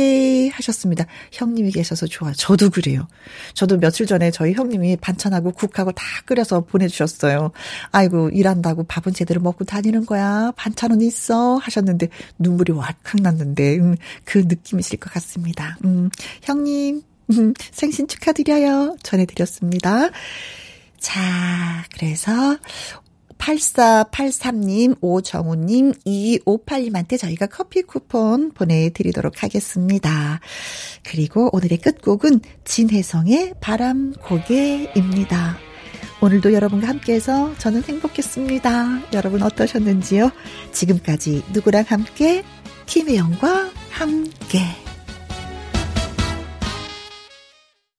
하셨습니다. 형님이 계셔서 좋아요. 저도 그래요. 저도 며칠 전에 저희 형님이 반찬하고 국하고 다 끓여서 보내주셨어요. 아이고, 일한다고 밥은 제대로 먹고 다니는 거야. 반찬은 있어. 하셨는데, 눈물이 왈칵 났는데, 음, 그 느낌이실 것 같습니다. 음, 형님, 음, 생신 축하드려요. 전해드렸습니다. 자, 그래서 8483님, 오정우님, 2258님한테 저희가 커피 쿠폰 보내드리도록 하겠습니다. 그리고 오늘의 끝곡은 진혜성의 바람 고개입니다. 오늘도 여러분과 함께해서 저는 행복했습니다. 여러분 어떠셨는지요? 지금까지 누구랑 함께? 김혜영과 함께.